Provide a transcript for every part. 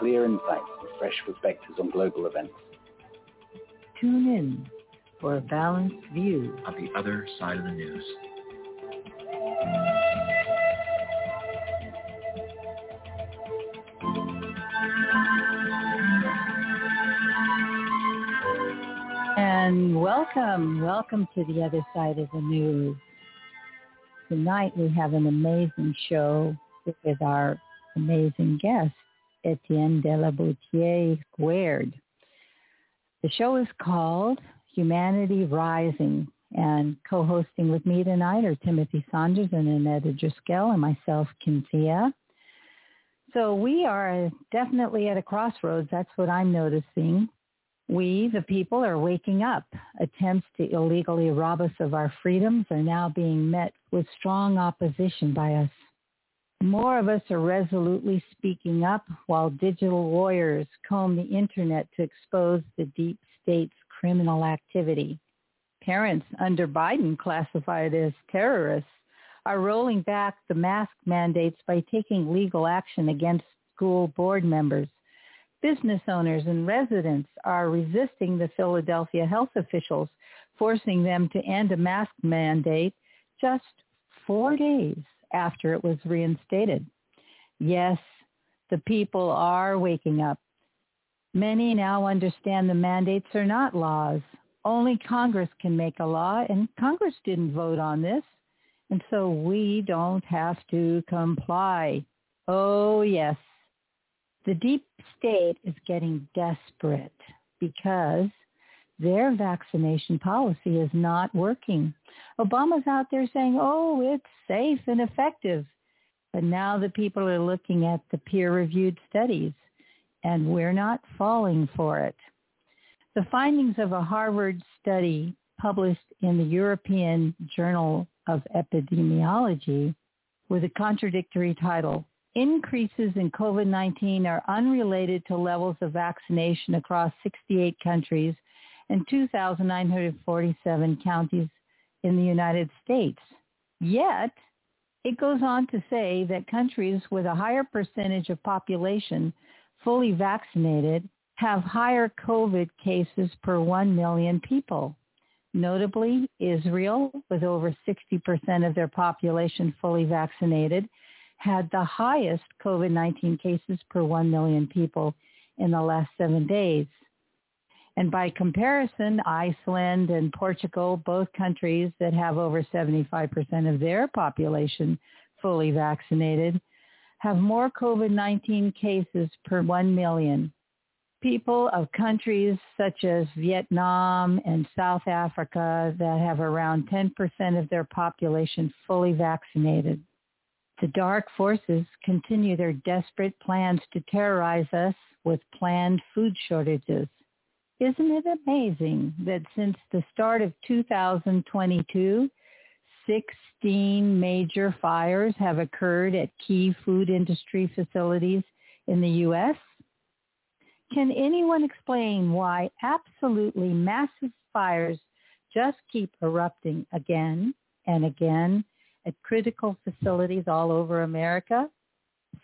With clear insights and fresh perspectives on global events. Tune in for a balanced view. of the other side of the news. And welcome, welcome to the other side of the news. Tonight we have an amazing show with our amazing guest, Etienne de la Squared. The show is called Humanity Rising and co-hosting with me tonight are Timothy Saunders and Annette Driscoll and myself, Cynthia. So we are definitely at a crossroads. That's what I'm noticing. We, the people, are waking up. Attempts to illegally rob us of our freedoms are now being met with strong opposition by us. More of us are resolutely speaking up while digital warriors comb the internet to expose the deep state's criminal activity. Parents under Biden classified as terrorists are rolling back the mask mandates by taking legal action against school board members. Business owners and residents are resisting the Philadelphia health officials, forcing them to end a mask mandate just four days after it was reinstated. Yes, the people are waking up. Many now understand the mandates are not laws. Only Congress can make a law, and Congress didn't vote on this. And so we don't have to comply. Oh, yes. The deep state is getting desperate because their vaccination policy is not working. Obama's out there saying, oh, it's safe and effective. But now the people are looking at the peer-reviewed studies, and we're not falling for it. The findings of a Harvard study published in the European Journal of Epidemiology with a contradictory title, Increases in COVID-19 are unrelated to levels of vaccination across 68 countries and 2,947 counties in the United States. Yet, it goes on to say that countries with a higher percentage of population fully vaccinated have higher COVID cases per 1 million people. Notably, Israel, with over 60% of their population fully vaccinated, had the highest COVID-19 cases per 1 million people in the last seven days. And by comparison, Iceland and Portugal, both countries that have over 75% of their population fully vaccinated, have more COVID-19 cases per 1 million. People of countries such as Vietnam and South Africa that have around 10% of their population fully vaccinated. The dark forces continue their desperate plans to terrorize us with planned food shortages. Isn't it amazing that since the start of 2022, 16 major fires have occurred at key food industry facilities in the U.S.? Can anyone explain why absolutely massive fires just keep erupting again and again at critical facilities all over America,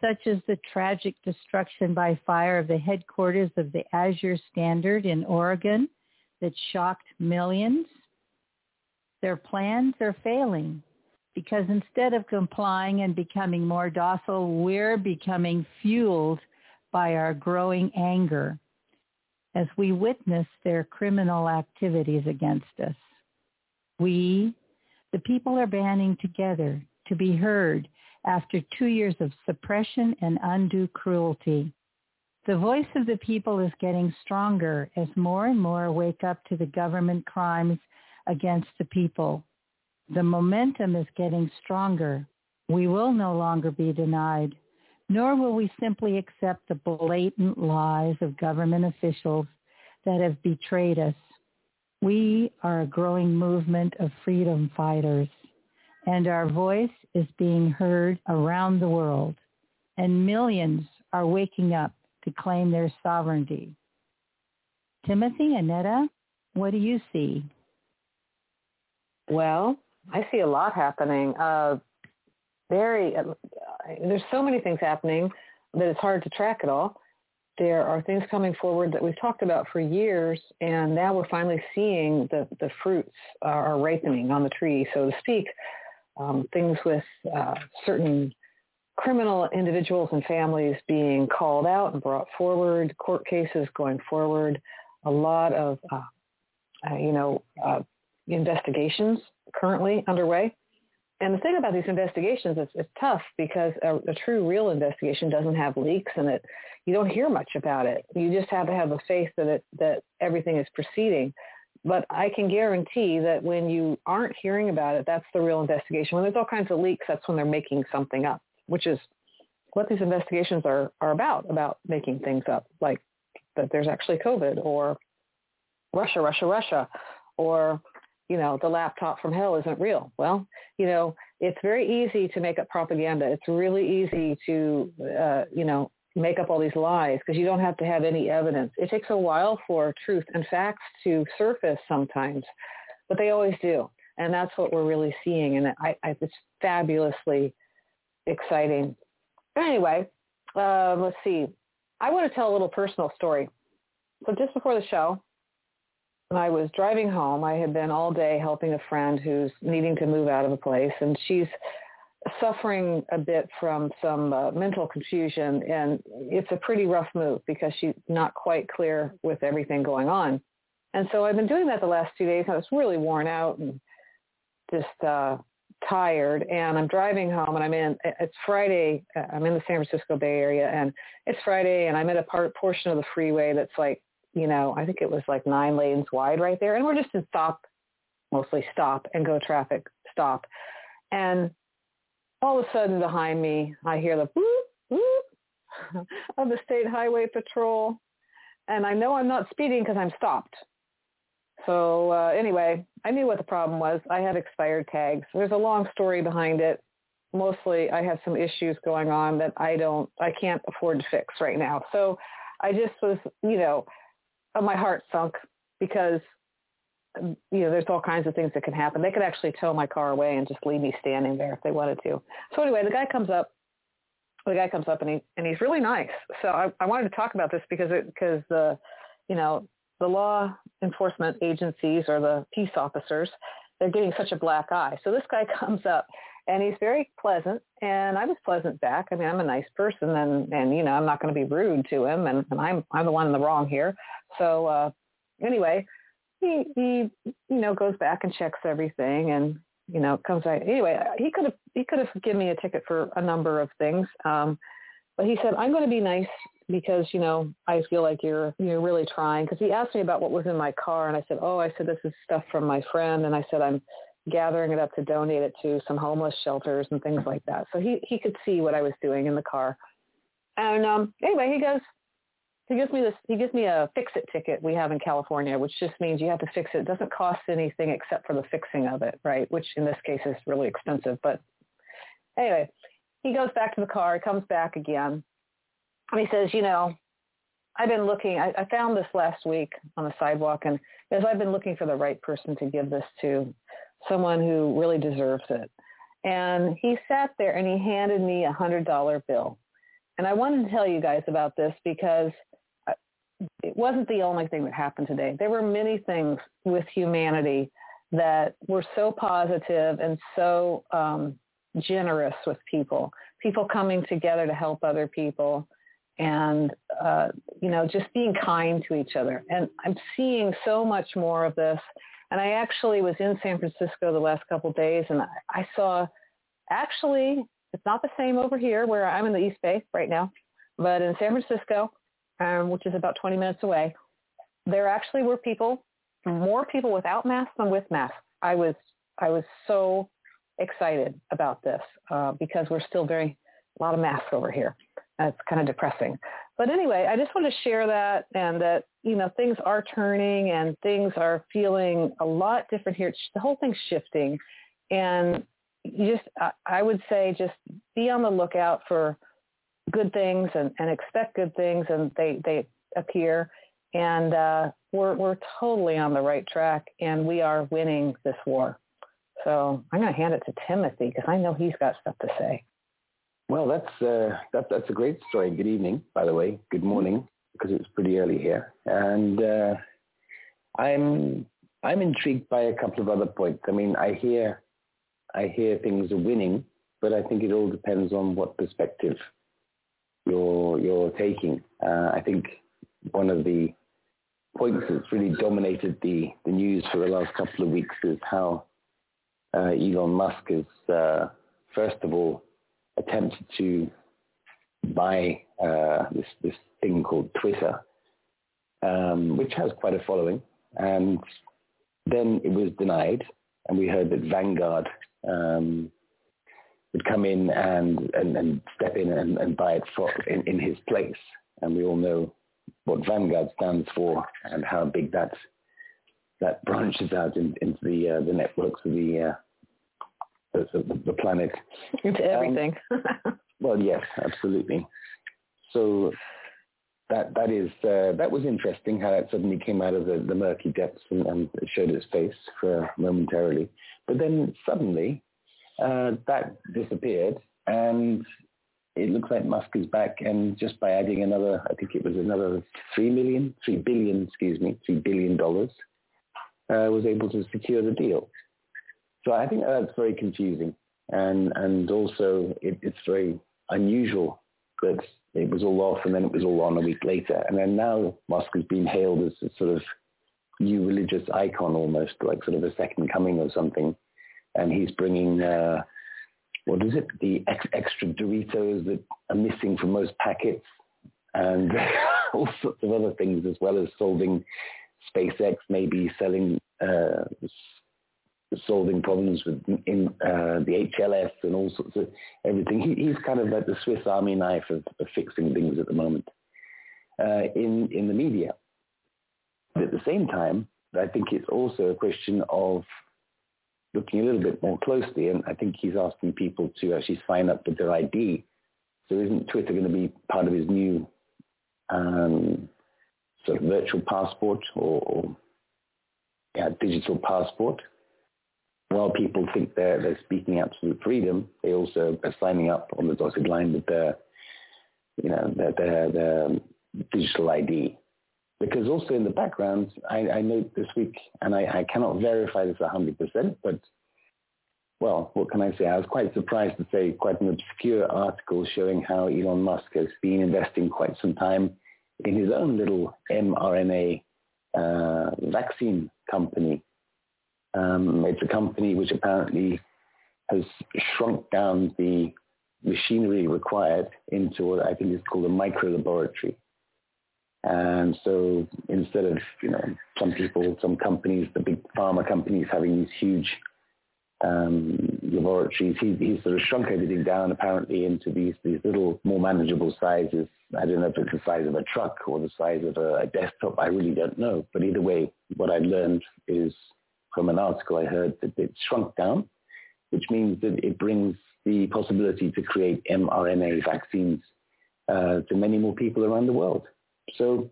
such as the tragic destruction by fire of the headquarters of the Azure Standard in Oregon that shocked millions? Their plans are failing because instead of complying and becoming more docile, we're becoming fueled by our growing anger. as we witness their criminal activities against us. We, the people are banding together to be heard after two years of suppression and undue cruelty. The voice of the people is getting stronger as more and more wake up to the government crimes against the people. The momentum is getting stronger. We will no longer be denied, nor will we simply accept the blatant lies of government officials that have betrayed us. We are a growing movement of freedom fighters, and our voice is being heard around the world, and millions are waking up to claim their sovereignty. Timothy, Annetta, what do you see? Well, I see a lot happening. Uh, very, uh, there's so many things happening that it's hard to track it all. There are things coming forward that we've talked about for years, and now we're finally seeing the, the fruits are ripening on the tree, so to speak. Um, things with uh, certain criminal individuals and families being called out and brought forward, court cases going forward, a lot of, uh, uh, you know, uh, investigations currently underway. And the thing about these investigations is it's tough because a, a true, real investigation doesn't have leaks and it. You don't hear much about it. You just have to have the faith that it, that everything is proceeding. But I can guarantee that when you aren't hearing about it, that's the real investigation. When there's all kinds of leaks, that's when they're making something up which is what these investigations are, are about, about making things up, like that there's actually COVID or Russia, Russia, Russia, or, you know, the laptop from hell isn't real. Well, you know, it's very easy to make up propaganda. It's really easy to, uh, you know, make up all these lies because you don't have to have any evidence. It takes a while for truth and facts to surface sometimes, but they always do. And that's what we're really seeing. And I, I, it's fabulously exciting. Anyway, uh, let's see. I want to tell a little personal story. So just before the show, I was driving home, I had been all day helping a friend who's needing to move out of a place, and she's suffering a bit from some uh, mental confusion, and it's a pretty rough move because she's not quite clear with everything going on. And so I've been doing that the last two days. I was really worn out and just uh, tired and I'm driving home and I'm in, it's Friday, uh, I'm in the San Francisco Bay Area and it's Friday and I'm at a part portion of the freeway that's like, you know, I think it was like nine lanes wide right there. And we're just in stop, mostly stop and go traffic stop. And all of a sudden behind me, I hear the whoop, whoop of the state highway patrol. And I know I'm not speeding because I'm stopped. So uh, anyway, I knew what the problem was. I had expired tags. There's a long story behind it. Mostly I have some issues going on that I don't, I can't afford to fix right now. So I just was, you know, my heart sunk because, you know, there's all kinds of things that can happen. They could actually tow my car away and just leave me standing there if they wanted to. So anyway, the guy comes up the guy comes up and he and he's really nice. So I, I wanted to talk about this because it because the you know the law enforcement agencies or the peace officers, they're getting such a black eye. So this guy comes up and he's very pleasant and I was pleasant back. I mean, I'm a nice person and, and, you know, I'm not going to be rude to him and, and I'm, I'm the one in the wrong here. So, uh, anyway, he, he, you know, goes back and checks everything and, you know, comes back. Anyway, he could have, he could have given me a ticket for a number of things. Um, but he said, I'm going to be nice because you know I feel like you're you're really trying. Because he asked me about what was in my car and I said oh I said this is stuff from my friend and I said I'm gathering it up to donate it to some homeless shelters and things like that. So he he could see what I was doing in the car. And um anyway he goes he gives me this he gives me a fix it ticket we have in California which just means you have to fix it it doesn't cost anything except for the fixing of it right which in this case is really expensive but anyway he goes back to the car comes back again and he says, you know, I've been looking, I, I found this last week on the sidewalk and as I've been looking for the right person to give this to, someone who really deserves it. And he sat there and he handed me a hundred dollar bill. And I wanted to tell you guys about this because it wasn't the only thing that happened today. There were many things with humanity that were so positive and so um, generous with people, people coming together to help other people and uh, you know just being kind to each other. And I'm seeing so much more of this. And I actually was in San Francisco the last couple of days, and I, I saw actually it's not the same over here where I'm in the East Bay right now, but in San Francisco, um, which is about 20 minutes away, there actually were people, more people without masks than with masks. I was I was so excited about this uh, because we're still very a lot of masks over here. That's kind of depressing. But anyway, I just want to share that and that, you know, things are turning and things are feeling a lot different here. The whole thing's shifting. And you just, I would say just be on the lookout for good things and, and expect good things and they, they appear. And uh, we're, we're totally on the right track and we are winning this war. So I'm going to hand it to Timothy because I know he's got stuff to say. Well, that's uh, that, that's a great story. Good evening, by the way. Good morning, because it's pretty early here, and uh, I'm I'm intrigued by a couple of other points. I mean, I hear I hear things are winning, but I think it all depends on what perspective you're you're taking. Uh, I think one of the points that's really dominated the, the news for the last couple of weeks is how uh, Elon Musk has, uh, first of all, attempted to buy uh, this this thing called Twitter, um, which has quite a following, and then it was denied, and we heard that Vanguard um, would come in and and, and step in and, and buy it for in, in his place, and we all know what Vanguard stands for and how big that that branches out in, into the uh, the networks of the uh, the, the planet. Into um, everything. Um, well, yes, absolutely. So that that is uh, that was interesting how that suddenly came out of the, the murky depths and, and showed its face for momentarily, but then suddenly uh, that disappeared and it looks like Musk is back and just by adding another, I think it was another three million, three billion, excuse me, three billion dollars, uh, was able to secure the deal. So I think that's very confusing, and and also it, it's very unusual that it was all off and then it was all on a week later, and then now Musk has been hailed as a sort of new religious icon almost, like sort of a second coming or something, and he's bringing. Uh, what is it? The ex- extra Doritos that are missing from most packets, and all sorts of other things, as well as solving SpaceX maybe selling uh, solving problems with in uh, the HLS and all sorts of everything. He, he's kind of like the Swiss Army knife of, of fixing things at the moment uh, in in the media. But at the same time, I think it's also a question of looking a little bit more closely, and I think he's asking people to actually sign up with their ID. So isn't Twitter going to be part of his new um, sort of virtual passport or, or yeah, digital passport? while people think they're, they're speaking absolute freedom, they also are signing up on the dotted line with their, you know, their, their, their digital ID. Because also in the background, I, I note this week, and I, I cannot verify this 100%, but well, what can I say? I was quite surprised to say quite an obscure article showing how Elon Musk has been investing quite some time in his own little mRNA uh, vaccine company um, it's a company which apparently has shrunk down the machinery required into what I think is called a micro laboratory. And so instead of, you know, some people, some companies, the big pharma companies having these huge um, laboratories, he, he's sort of shrunk everything down apparently into these, these little more manageable sizes. I don't know if it's the size of a truck or the size of a, a desktop. I really don't know. But either way, what I learned is from an article I heard that it shrunk down, which means that it brings the possibility to create mRNA vaccines uh, to many more people around the world. So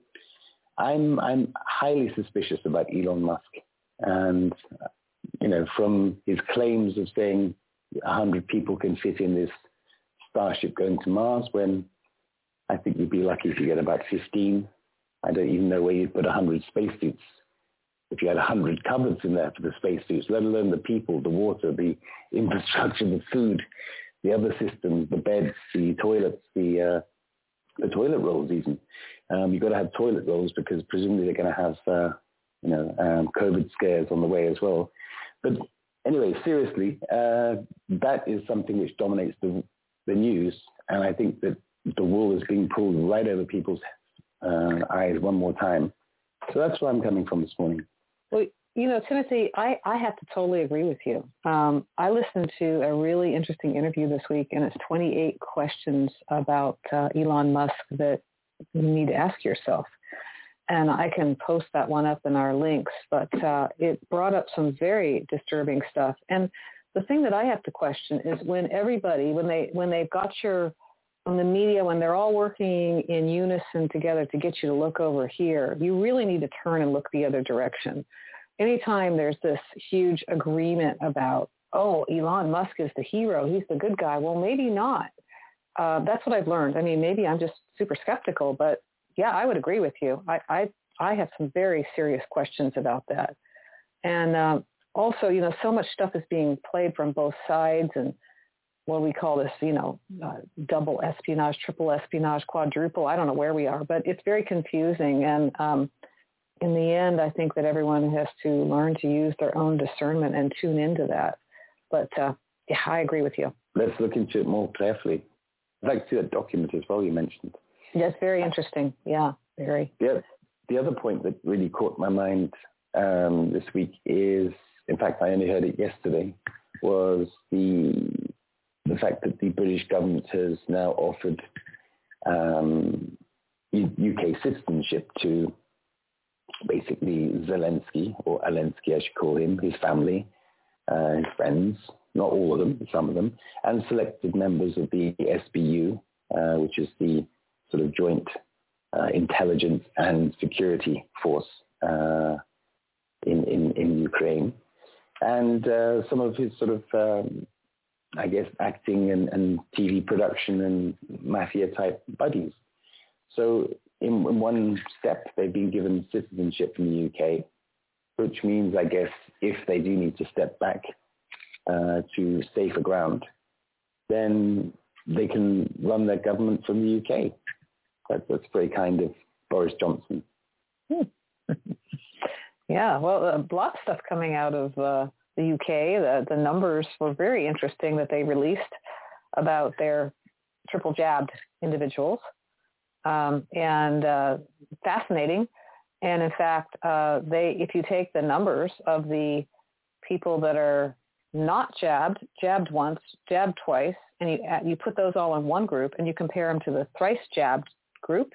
I'm I'm highly suspicious about Elon Musk, and you know from his claims of saying 100 people can fit in this starship going to Mars, when I think you'd be lucky if you get about 15. I don't even know where you'd put 100 spacesuits if you had 100 cupboards in there for the spacesuits, let alone the people, the water, the infrastructure, the food, the other systems, the beds, the toilets, the uh, the toilet rolls even. Um, you've got to have toilet rolls because presumably they're going to have, uh, you know, um, COVID scares on the way as well. But anyway, seriously, uh, that is something which dominates the, the news. And I think that the wool is being pulled right over people's uh, eyes one more time. So that's where I'm coming from this morning. Well, you know, Timothy, I, I have to totally agree with you. Um, I listened to a really interesting interview this week, and it's 28 questions about uh, Elon Musk that you need to ask yourself. And I can post that one up in our links, but uh, it brought up some very disturbing stuff. And the thing that I have to question is when everybody, when they when they've got your on the media, when they're all working in unison together to get you to look over here, you really need to turn and look the other direction anytime there's this huge agreement about, oh, Elon Musk is the hero, he's the good guy, well, maybe not. Uh, that's what I've learned. I mean, maybe I'm just super skeptical, but yeah, I would agree with you. I, I, I have some very serious questions about that. And uh, also, you know, so much stuff is being played from both sides and what we call this, you know, uh, double espionage, triple espionage, quadruple. I don't know where we are, but it's very confusing. And um, in the end, I think that everyone has to learn to use their own discernment and tune into that. But uh, yeah, I agree with you. Let's look into it more carefully. I'd like to see that document as well you mentioned. That's very interesting. Yeah, very. Yeah. The other point that really caught my mind um, this week is, in fact, I only heard it yesterday, was the the fact that the British government has now offered um, UK citizenship to basically Zelensky, or Alensky I should call him, his family, uh, his friends, not all of them, some of them, and selected members of the SBU, uh, which is the sort of joint uh, intelligence and security force uh, in, in, in Ukraine. And uh, some of his sort of, um, I guess, acting and, and TV production and mafia type buddies. So in, in one step, they've been given citizenship in the UK, which means, I guess, if they do need to step back uh, to safer ground, then they can run their government from the UK. That, that's very kind of Boris Johnson. yeah, well, a lot of stuff coming out of uh, the UK. The, the numbers were very interesting that they released about their triple jabbed individuals um, and uh, fascinating. And in fact, uh, they if you take the numbers of the people that are not jabbed, jabbed once, jabbed twice, and you you put those all in one group and you compare them to the thrice jabbed group,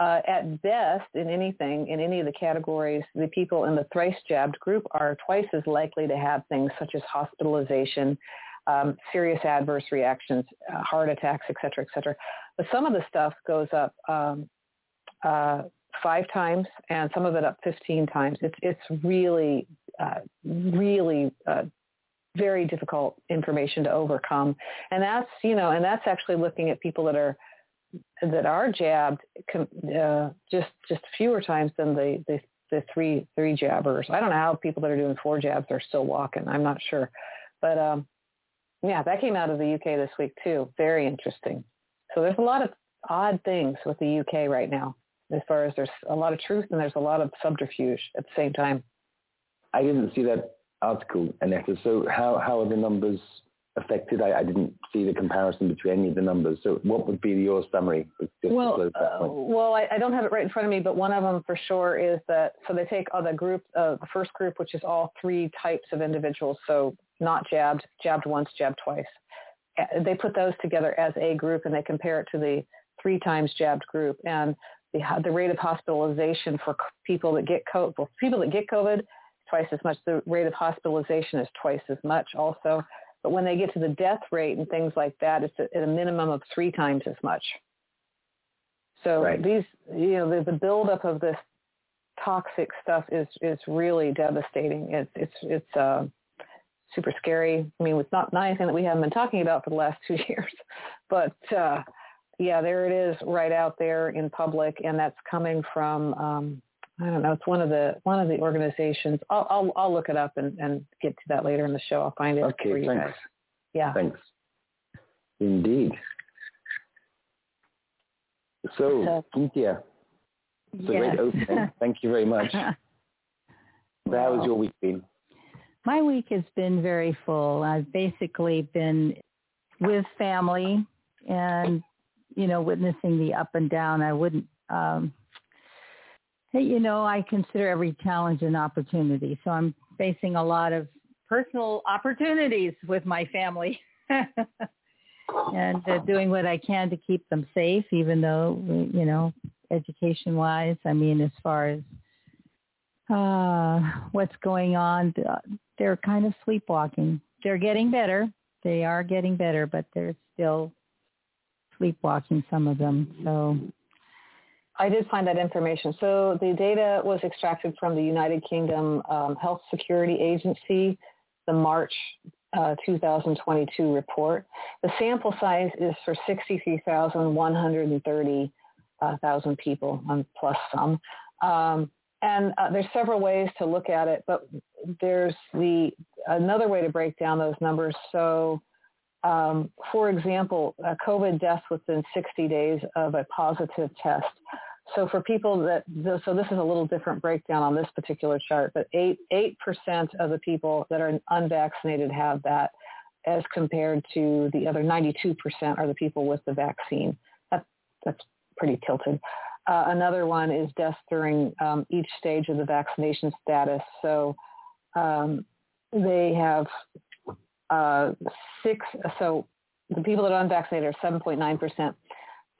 uh, at best in anything, in any of the categories, the people in the thrice jabbed group are twice as likely to have things such as hospitalization, um, serious adverse reactions, uh, heart attacks, et cetera, et cetera. But some of the stuff goes up um, uh, five times and some of it up 15 times. It's, it's really, uh, really uh, very difficult information to overcome. And that's, you know, and that's actually looking at people that are, that are jabbed uh, just, just fewer times than the, the, the three, three jabbers. I don't know how people that are doing four jabs are still walking. I'm not sure. But um, yeah, that came out of the UK this week too. Very interesting. So there's a lot of odd things with the UK right now, as far as there's a lot of truth and there's a lot of subterfuge at the same time. I didn't see that article, Annetta. So how, how are the numbers affected? I, I, didn't see the comparison between any of the numbers. So what would be your summary? well, uh, well, I, I, don't have it right in front of me, but one of them for sure is that, so they take uh, the group, uh, the first group, which is all three types of individuals. So not jabbed, jabbed once, jabbed twice. They put those together as a group and they compare it to the three times jabbed group. And the, the rate of hospitalization for people that get COVID, well, people that get COVID, twice as much. The rate of hospitalization is twice as much also. But when they get to the death rate and things like that, it's at a minimum of three times as much. So right. these, you know, the, the buildup of this toxic stuff is is really devastating. It's it's it's uh, super scary. I mean, it's not, not anything that we haven't been talking about for the last two years, but uh, yeah, there it is right out there in public, and that's coming from um, I don't know. It's one of the one of the organizations. I'll I'll, I'll look it up and, and get to that later in the show. I'll find it okay, for you thanks. guys. Yeah. Thanks. Indeed. So, so Cynthia, it's yes. a great opening. Thank you very much. well, how has your week been? My week has been very full. I've basically been with family and, you know, witnessing the up and down. I wouldn't, um, you know, I consider every challenge an opportunity. So I'm facing a lot of personal opportunities with my family. and uh, doing what I can to keep them safe, even though, you know, education wise, I mean, as far as uh, what's going on, they're kind of sleepwalking. They're getting better. They are getting better, but they're still sleepwalking, some of them. So I did find that information. So the data was extracted from the United Kingdom um, Health Security Agency, the March uh, 2022 report. The sample size is for 63,130 uh, people, um, plus some. Um, and uh, there's several ways to look at it, but there's the another way to break down those numbers. So, um, for example, a COVID death within 60 days of a positive test. So for people that, so this is a little different breakdown on this particular chart, but eight eight percent of the people that are unvaccinated have that, as compared to the other 92 percent are the people with the vaccine. That, that's pretty tilted. Uh, another one is deaths during um, each stage of the vaccination status. So um, they have uh, six, so the people that are unvaccinated are 7.9%.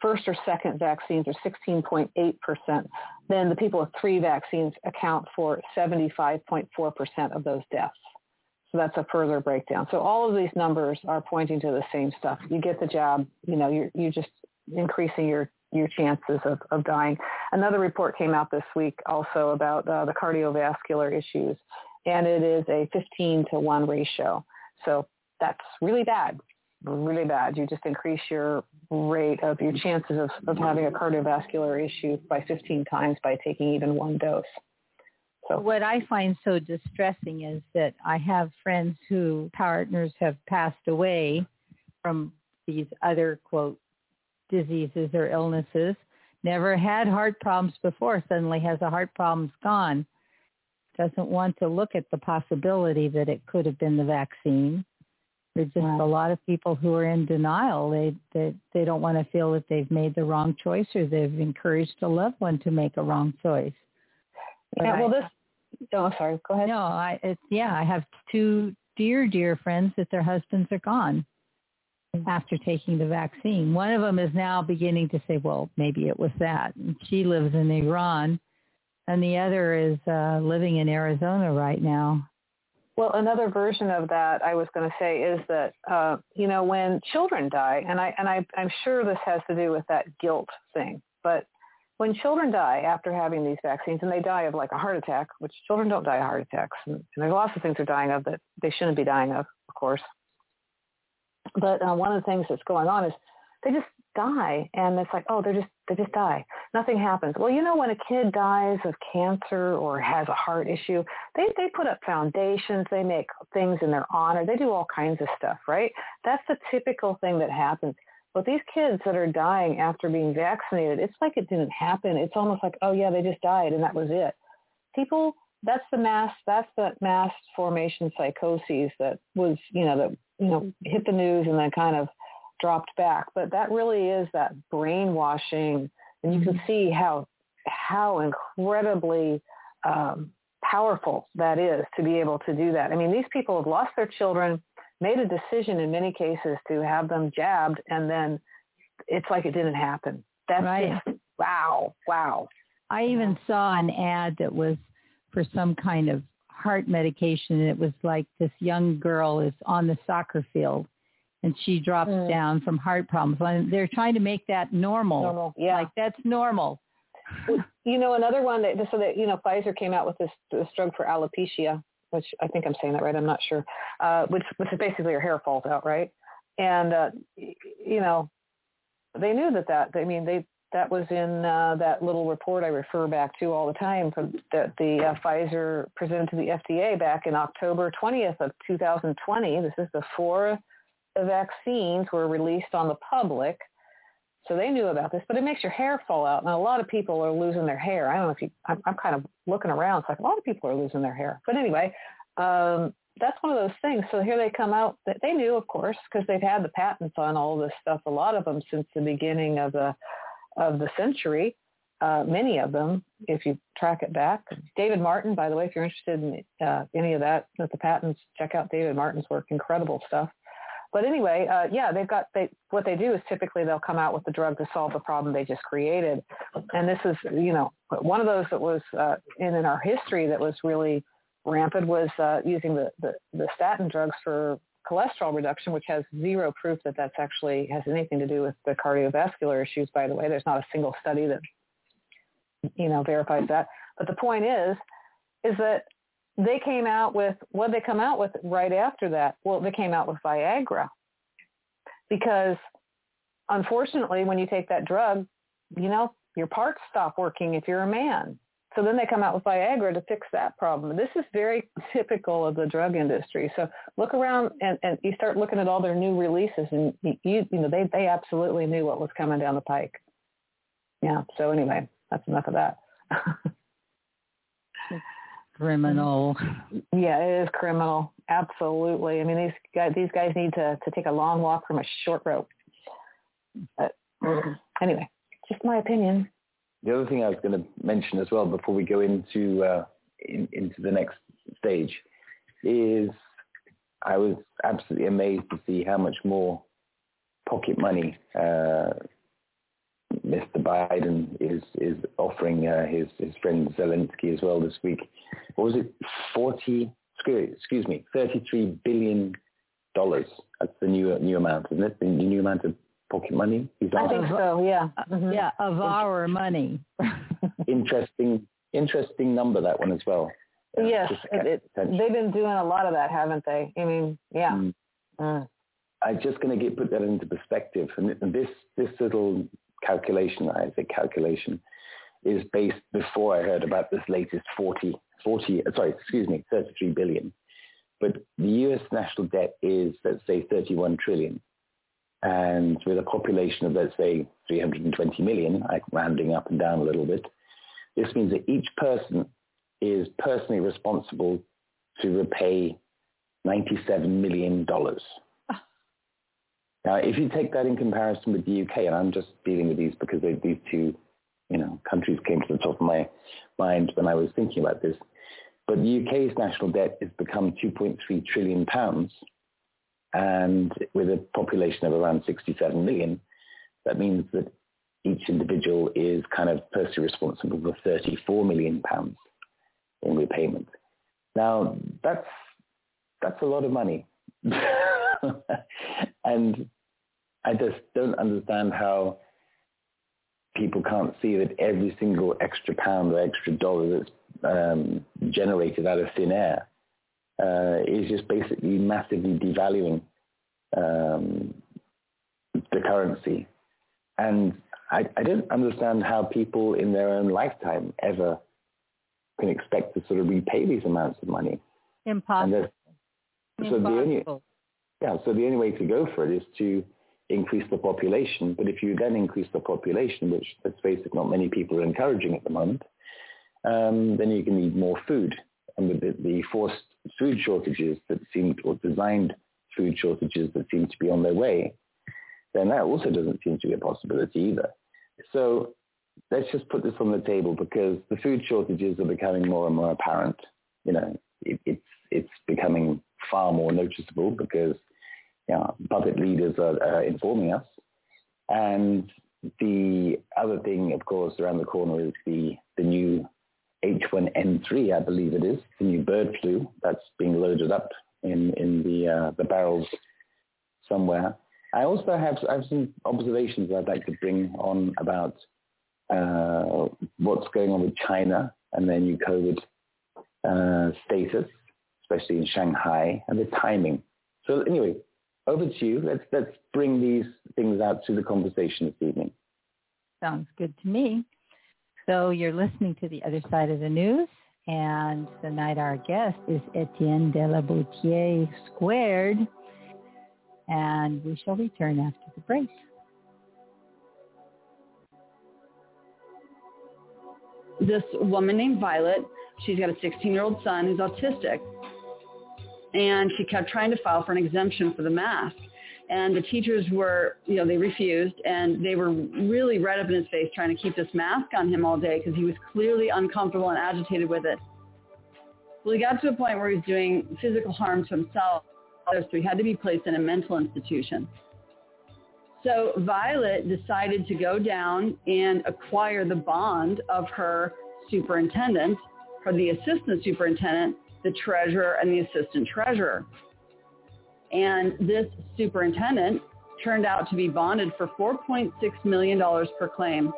First or second vaccines are 16.8%. Then the people with three vaccines account for 75.4% of those deaths. So that's a further breakdown. So all of these numbers are pointing to the same stuff. You get the job, you know, you're, you're just increasing your your chances of, of dying. Another report came out this week also about uh, the cardiovascular issues, and it is a 15 to 1 ratio. So that's really bad, really bad. You just increase your rate of your chances of, of having a cardiovascular issue by 15 times by taking even one dose. So what I find so distressing is that I have friends who partners have passed away from these other quote diseases or illnesses, never had heart problems before, suddenly has a heart problem's gone, doesn't want to look at the possibility that it could have been the vaccine. There's just a lot of people who are in denial. They, they they don't want to feel that they've made the wrong choice or they've encouraged a loved one to make a wrong choice. But yeah, well, I, this. Oh, sorry. Go ahead. No, I. It's yeah. I have two dear, dear friends that their husbands are gone, after taking the vaccine. One of them is now beginning to say, well, maybe it was that. And she lives in Iran. And the other is uh, living in Arizona right now. Well, another version of that I was going to say is that uh, you know when children die, and I and I, I'm sure this has to do with that guilt thing, but when children die after having these vaccines, and they die of like a heart attack, which children don't die of heart attacks, and, and there's lots of things they're dying of that they shouldn't be dying of, of course. But uh, one of the things that's going on is they just die and it's like, oh, they're just they just die. Nothing happens. Well, you know when a kid dies of cancer or has a heart issue, they they put up foundations, they make things in their honor, they do all kinds of stuff, right? That's the typical thing that happens. But these kids that are dying after being vaccinated, it's like it didn't happen. It's almost like, oh yeah, they just died and that was it. People that's the mass that's the mass formation psychoses that was you know that you know hit the news and then kind of dropped back but that really is that brainwashing and you can mm-hmm. see how how incredibly um, powerful that is to be able to do that i mean these people have lost their children made a decision in many cases to have them jabbed and then it's like it didn't happen that's right. just wow wow I even saw an ad that was for some kind of heart medication. And it was like this young girl is on the soccer field and she drops mm. down from heart problems. And they're trying to make that normal. Normal, yeah. Like that's normal. you know, another one that so that you know, Pfizer came out with this this drug for alopecia, which I think I'm saying that right. I'm not sure. Uh, which which is basically your hair falls out, right? And uh, you know, they knew that that. I mean, they that was in uh, that little report I refer back to all the time from that the uh, Pfizer presented to the FDA back in October 20th of 2020. This is before the vaccines were released on the public. So they knew about this, but it makes your hair fall out. And a lot of people are losing their hair. I don't know if you, I'm, I'm kind of looking around. It's like a lot of people are losing their hair. But anyway, um, that's one of those things. So here they come out. That They knew, of course, because they've had the patents on all this stuff. A lot of them since the beginning of the of the century. Uh, many of them, if you track it back. David Martin, by the way, if you're interested in uh, any of that, with the patents, check out David Martin's work. Incredible stuff. But anyway, uh, yeah, they've got they what they do is typically they'll come out with the drug to solve the problem they just created, and this is you know one of those that was uh, in in our history that was really rampant was uh, using the, the, the statin drugs for cholesterol reduction, which has zero proof that that's actually has anything to do with the cardiovascular issues. By the way, there's not a single study that you know verifies that. But the point is, is that they came out with what they come out with right after that. Well, they came out with Viagra because unfortunately, when you take that drug, you know your parts stop working if you're a man. So then they come out with Viagra to fix that problem. This is very typical of the drug industry. So look around and, and you start looking at all their new releases and you, you, know, they, they absolutely knew what was coming down the pike. Yeah. So anyway, that's enough of that. criminal. Yeah, it is criminal. Absolutely. I mean, these guys, these guys need to, to take a long walk from a short rope. But anyway, just my opinion the other thing I was going to mention as well before we go into uh, in, into the next stage is I was absolutely amazed to see how much more pocket money uh, Mr. Biden is is offering uh, his his friend Zelensky as well this week. What was it? Forty? Excuse me, thirty-three billion dollars. That's the new new amount, isn't it? The new amount of pocket money? Is I think so. Yeah. Mm-hmm. Yeah, of our money. interesting, interesting number that one as well. Uh, yes, it, it, they've been doing a lot of that, haven't they? I mean, yeah. Mm. Mm. I'm just going to get put that into perspective, and this this little calculation, I say calculation, is based before I heard about this latest 40, 40 uh, sorry, excuse me, 33 billion. But the U.S. national debt is, let's say, 31 trillion. And with a population of, let's say, 320 million, like rounding up and down a little bit, this means that each person is personally responsible to repay $97 million. Now, if you take that in comparison with the UK, and I'm just dealing with these because these two, you know, countries came to the top of my mind when I was thinking about this. But the UK's national debt has become 2.3 trillion pounds, and with a population of around 67 million, that means that each individual is kind of personally responsible for 34 million pounds in repayment. Now, that's, that's a lot of money. and I just don't understand how people can't see that every single extra pound or extra dollar that's um, generated out of thin air uh, is just basically massively devaluing um, the currency. And I, I don't understand how people in their own lifetime ever can expect to sort of repay these amounts of money. Impossible. So Impossible. Yeah, so the only way to go for it is to increase the population. But if you then increase the population, which let's face it, not many people are encouraging at the moment, um, then you can need more food. And with the, the forced food shortages that seem or designed food shortages that seem to be on their way, then that also doesn't seem to be a possibility either. So let's just put this on the table because the food shortages are becoming more and more apparent. You know, it, it's it's becoming far more noticeable because you know, puppet leaders are, are informing us. And the other thing, of course, around the corner is the, the new H1N3, I believe it is, the new bird flu that's being loaded up in, in the, uh, the barrels somewhere. I also have, I have some observations I'd like to bring on about uh, what's going on with China and their new COVID uh, status, especially in Shanghai, and the timing. So anyway, over to you. Let's, let's bring these things out to the conversation this evening. Sounds good to me. So you're listening to The Other Side of the News, and tonight our guest is Etienne de la Boetie Squared, and we shall return after the break. This woman named Violet, she's got a 16-year-old son who's autistic and she kept trying to file for an exemption for the mask. And the teachers were, you know, they refused and they were really red up in his face trying to keep this mask on him all day because he was clearly uncomfortable and agitated with it. Well, he got to a point where he was doing physical harm to himself, so he had to be placed in a mental institution. So Violet decided to go down and acquire the bond of her superintendent, or the assistant superintendent, the treasurer, and the assistant treasurer. And this superintendent turned out to be bonded for $4.6 million per claim.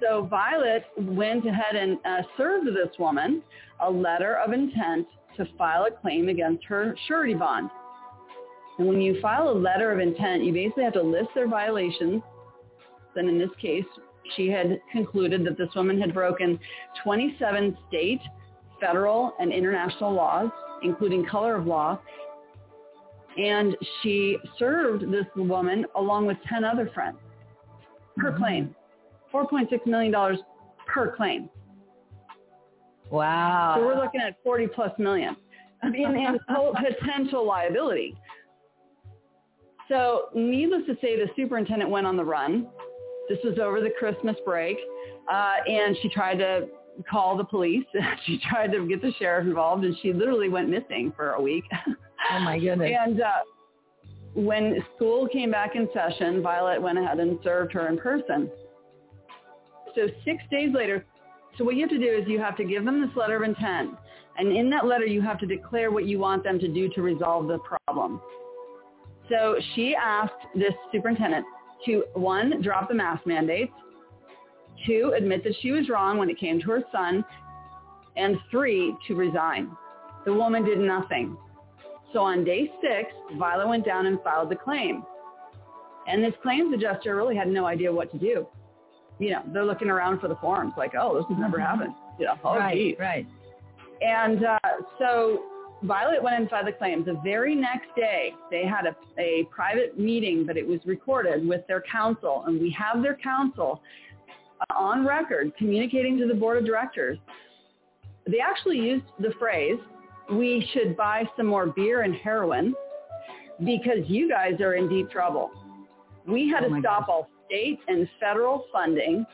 So Violet went ahead and uh, served this woman a letter of intent to file a claim against her surety bond. And when you file a letter of intent, you basically have to list their violations. Then in this case, she had concluded that this woman had broken 27 state, federal, and international laws, including color of law. And she served this woman along with 10 other friends per mm-hmm. claim. $4.6 million per claim. Wow. So we're looking at 40 plus million in potential liability. So needless to say, the superintendent went on the run. This was over the Christmas break, uh, and she tried to call the police. she tried to get the sheriff involved, and she literally went missing for a week. Oh my goodness! and uh, when school came back in session, Violet went ahead and served her in person. So six days later, so what you have to do is you have to give them this letter of intent. And in that letter, you have to declare what you want them to do to resolve the problem. So she asked this superintendent to, one, drop the mask mandates, two, admit that she was wrong when it came to her son, and three, to resign. The woman did nothing. So on day six, Violet went down and filed the claim. And this claims adjuster really had no idea what to do. You know, they're looking around for the forms like, oh, this has never mm-hmm. happened. You know, oh, right, geez. right. And uh, so Violet went and filed the claim. The very next day, they had a, a private meeting, but it was recorded with their counsel, and we have their counsel on record communicating to the board of directors. They actually used the phrase, we should buy some more beer and heroin because you guys are in deep trouble. We had oh to stop gosh. all state and federal funding.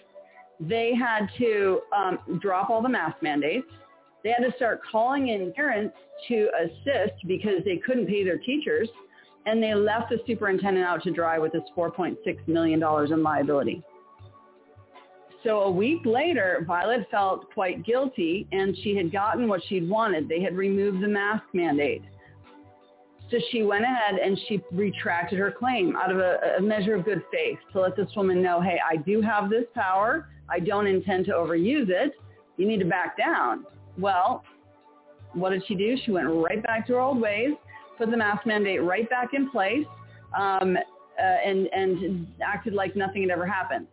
They had to um, drop all the mask mandates. They had to start calling in parents to assist because they couldn't pay their teachers. And they left the superintendent out to dry with this $4.6 million in liability. So a week later, Violet felt quite guilty and she had gotten what she'd wanted. They had removed the mask mandate. So she went ahead and she retracted her claim out of a, a, measure of good faith to let this woman know, hey, I do have this power. I don't intend to overuse it. You need to back down. Well, what did she do? She went right back to her old ways, put the mask mandate right back in place, um, uh, and, and acted like nothing had ever happened.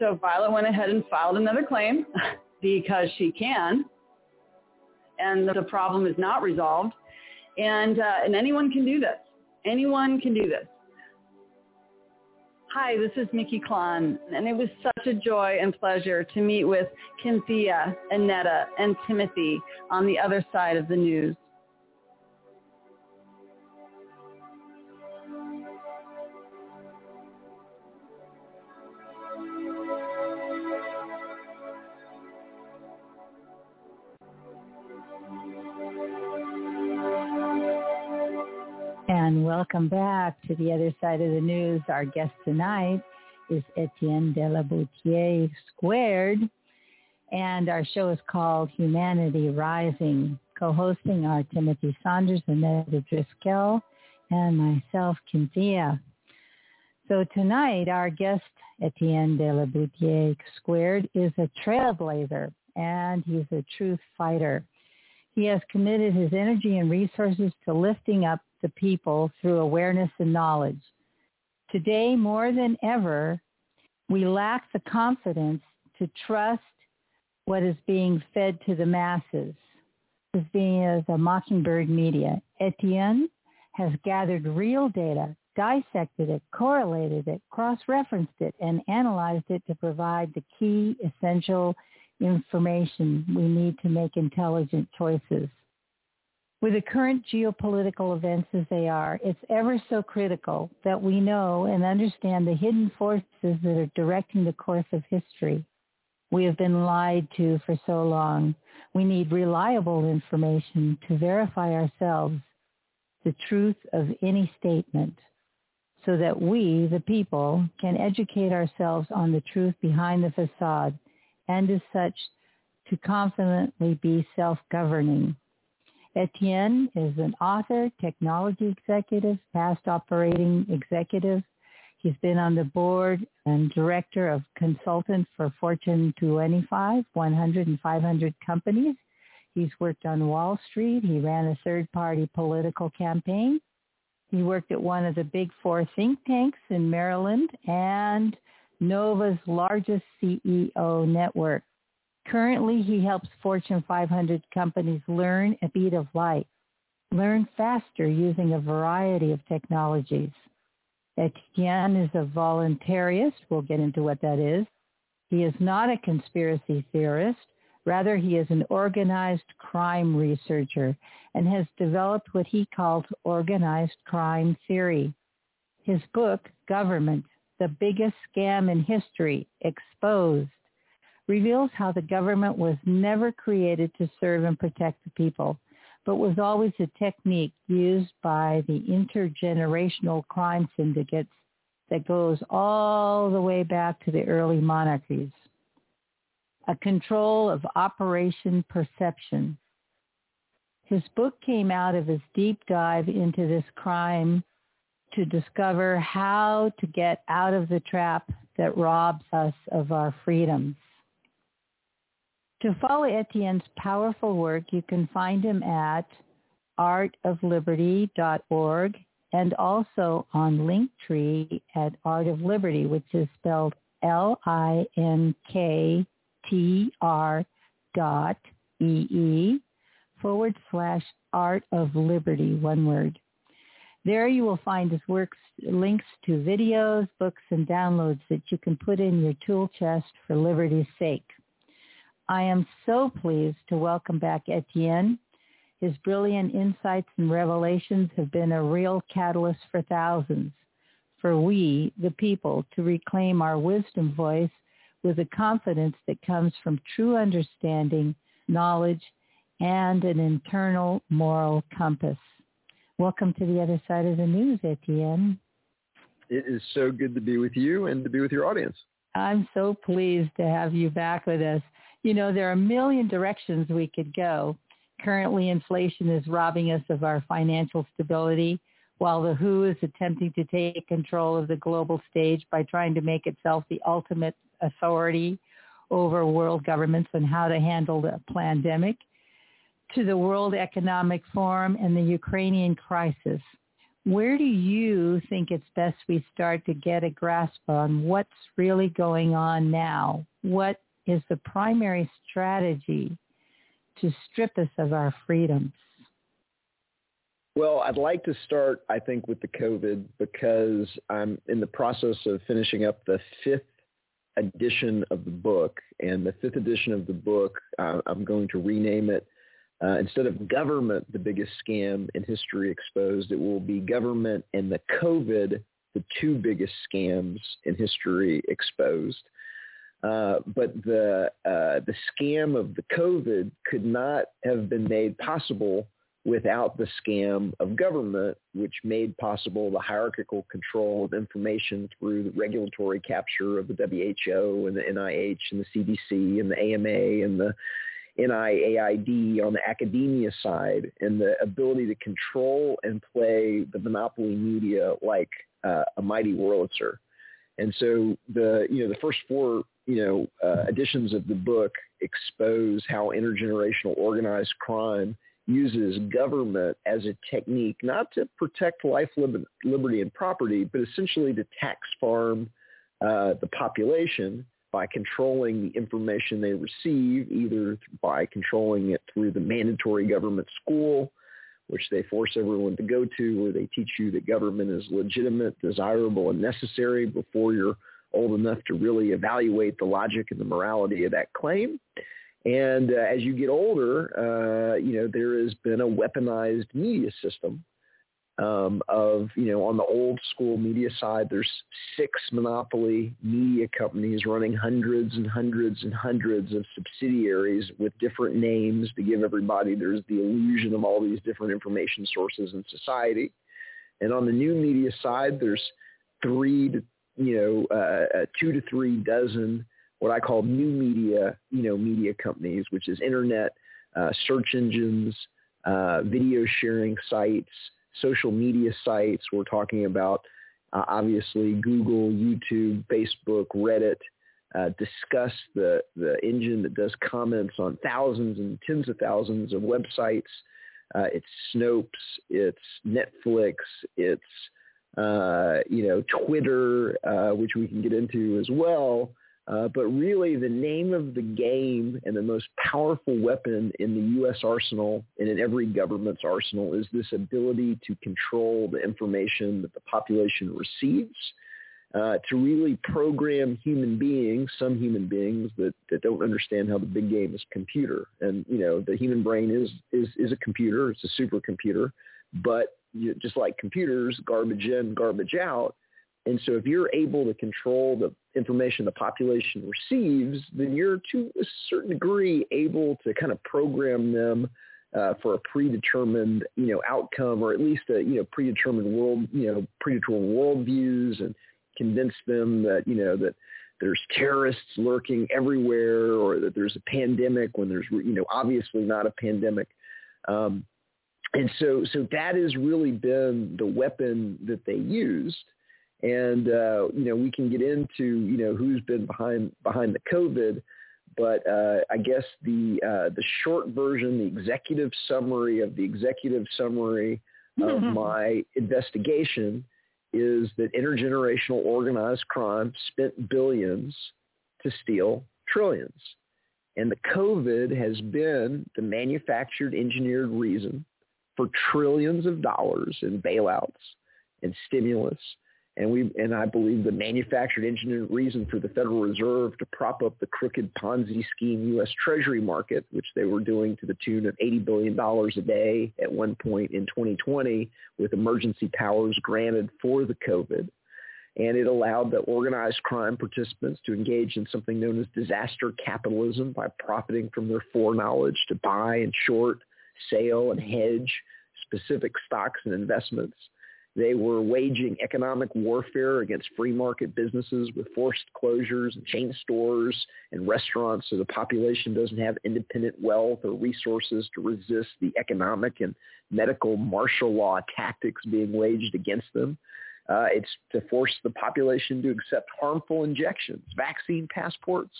So Violet went ahead and filed another claim because she can, and the problem is not resolved. And, uh, and anyone can do this. Anyone can do this. Hi, this is Mickey Klon, and it was such a joy and pleasure to meet with Cynthia, Annetta, and Timothy on the other side of the news. Welcome back to the other side of the news. Our guest tonight is Etienne de la Boetie Squared. And our show is called Humanity Rising. Co-hosting are Timothy Saunders, Annetta Driscoll, and myself, Cynthia. So tonight, our guest, Etienne de la Boetie Squared, is a trailblazer, and he's a truth fighter. He has committed his energy and resources to lifting up the people through awareness and knowledge. Today, more than ever, we lack the confidence to trust what is being fed to the masses. As being as a Mockingbird Media, Etienne has gathered real data dissected it, correlated it, cross-referenced it, and analyzed it to provide the key essential information we need to make intelligent choices. With the current geopolitical events as they are, it's ever so critical that we know and understand the hidden forces that are directing the course of history. We have been lied to for so long. We need reliable information to verify ourselves the truth of any statement so that we, the people, can educate ourselves on the truth behind the facade and as such to confidently be self-governing. Etienne is an author, technology executive, past operating executive. He's been on the board and director of consultant for Fortune 25, 100 and 500 companies. He's worked on Wall Street. He ran a third-party political campaign. He worked at one of the big four think tanks in Maryland and Nova's largest CEO network. Currently, he helps Fortune 500 companies learn a beat of light, learn faster using a variety of technologies. Etienne is a voluntarist. We'll get into what that is. He is not a conspiracy theorist. Rather, he is an organized crime researcher and has developed what he calls organized crime theory. His book, Government, the biggest scam in history, exposed, reveals how the government was never created to serve and protect the people, but was always a technique used by the intergenerational crime syndicates that goes all the way back to the early monarchies. A control of Operation Perception. His book came out of his deep dive into this crime to discover how to get out of the trap that robs us of our freedoms. To follow Etienne's powerful work, you can find him at artofliberty.org and also on Linktree at Art of Liberty, which is spelled L-I-N-K-T-R dot E-E forward slash Art of Liberty, one word. There you will find his works, links to videos, books, and downloads that you can put in your tool chest for liberty's sake. I am so pleased to welcome back Etienne. His brilliant insights and revelations have been a real catalyst for thousands, for we, the people, to reclaim our wisdom voice with the confidence that comes from true understanding, knowledge, and an internal moral compass. Welcome to the other side of the news, Etienne. It is so good to be with you and to be with your audience. I'm so pleased to have you back with us. You know, there are a million directions we could go. Currently, inflation is robbing us of our financial stability, while the WHO is attempting to take control of the global stage by trying to make itself the ultimate authority over world governments on how to handle the pandemic to the World Economic Forum and the Ukrainian crisis. Where do you think it's best we start to get a grasp on what's really going on now? What is the primary strategy to strip us of our freedoms? Well, I'd like to start, I think, with the COVID because I'm in the process of finishing up the fifth edition of the book. And the fifth edition of the book, uh, I'm going to rename it uh, instead of government, the biggest scam in history exposed, it will be government and the COVID, the two biggest scams in history exposed. Uh, but the uh, the scam of the COVID could not have been made possible without the scam of government, which made possible the hierarchical control of information through the regulatory capture of the WHO and the NIH and the CDC and the AMA and the NIAID on the academia side and the ability to control and play the monopoly media like uh, a mighty Wurlitzer. And so the you know the first four you know uh, editions of the book expose how intergenerational organized crime uses government as a technique not to protect life, liberty, and property, but essentially to tax farm uh, the population by controlling the information they receive, either by controlling it through the mandatory government school which they force everyone to go to, where they teach you that government is legitimate, desirable, and necessary before you're old enough to really evaluate the logic and the morality of that claim. And uh, as you get older, uh, you know, there has been a weaponized media system um, of, you know, on the old school media side, there's six monopoly media companies running hundreds and hundreds and hundreds of subsidiaries with different names to give everybody, there's the illusion of all these different information sources in society. And on the new media side, there's three to, you know, uh, uh two to three dozen what I call new media, you know, media companies, which is internet, uh, search engines, uh, video sharing sites, social media sites. We're talking about uh, obviously Google, YouTube, Facebook, Reddit. Uh, Disqus the, the engine that does comments on thousands and tens of thousands of websites. Uh, it's Snopes, it's Netflix, it's uh, you know Twitter, uh, which we can get into as well. Uh, but really, the name of the game and the most powerful weapon in the U.S. arsenal and in every government's arsenal is this ability to control the information that the population receives, uh, to really program human beings, some human beings that, that don't understand how the big game is computer. And, you know, the human brain is, is, is a computer. It's a supercomputer. But you, just like computers, garbage in, garbage out, and so if you're able to control the information the population receives, then you're to a certain degree able to kind of program them uh, for a predetermined, you know, outcome or at least a, you know, predetermined world, you know, predetermined worldviews and convince them that, you know, that there's terrorists lurking everywhere or that there's a pandemic when there's, you know, obviously not a pandemic. Um, and so, so that has really been the weapon that they used and uh, you know we can get into you know who's been behind behind the COVID, but uh, I guess the uh, the short version, the executive summary of the executive summary of my investigation is that intergenerational organized crime spent billions to steal trillions. And the COVID has been the manufactured engineered reason for trillions of dollars in bailouts and stimulus and we and I believe the manufactured engineered reason for the Federal Reserve to prop up the crooked Ponzi scheme U.S. Treasury market, which they were doing to the tune of $80 billion a day at one point in 2020 with emergency powers granted for the COVID. And it allowed the organized crime participants to engage in something known as disaster capitalism by profiting from their foreknowledge to buy and short, sell and hedge specific stocks and investments they were waging economic warfare against free market businesses with forced closures and chain stores and restaurants so the population doesn't have independent wealth or resources to resist the economic and medical martial law tactics being waged against them. Uh, it's to force the population to accept harmful injections, vaccine passports,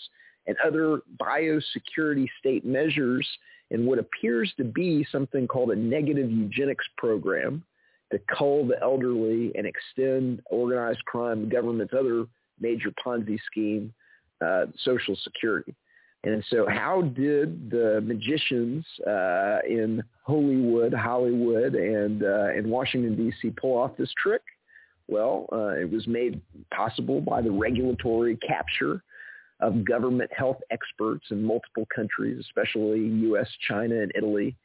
and other biosecurity state measures in what appears to be something called a negative eugenics program to cull the elderly and extend organized crime, government's other major Ponzi scheme, uh, Social Security. And so how did the magicians uh, in Hollywood, Hollywood, and, uh, in Washington, D.C. pull off this trick? Well, uh, it was made possible by the regulatory capture of government health experts in multiple countries, especially U.S., China, and Italy,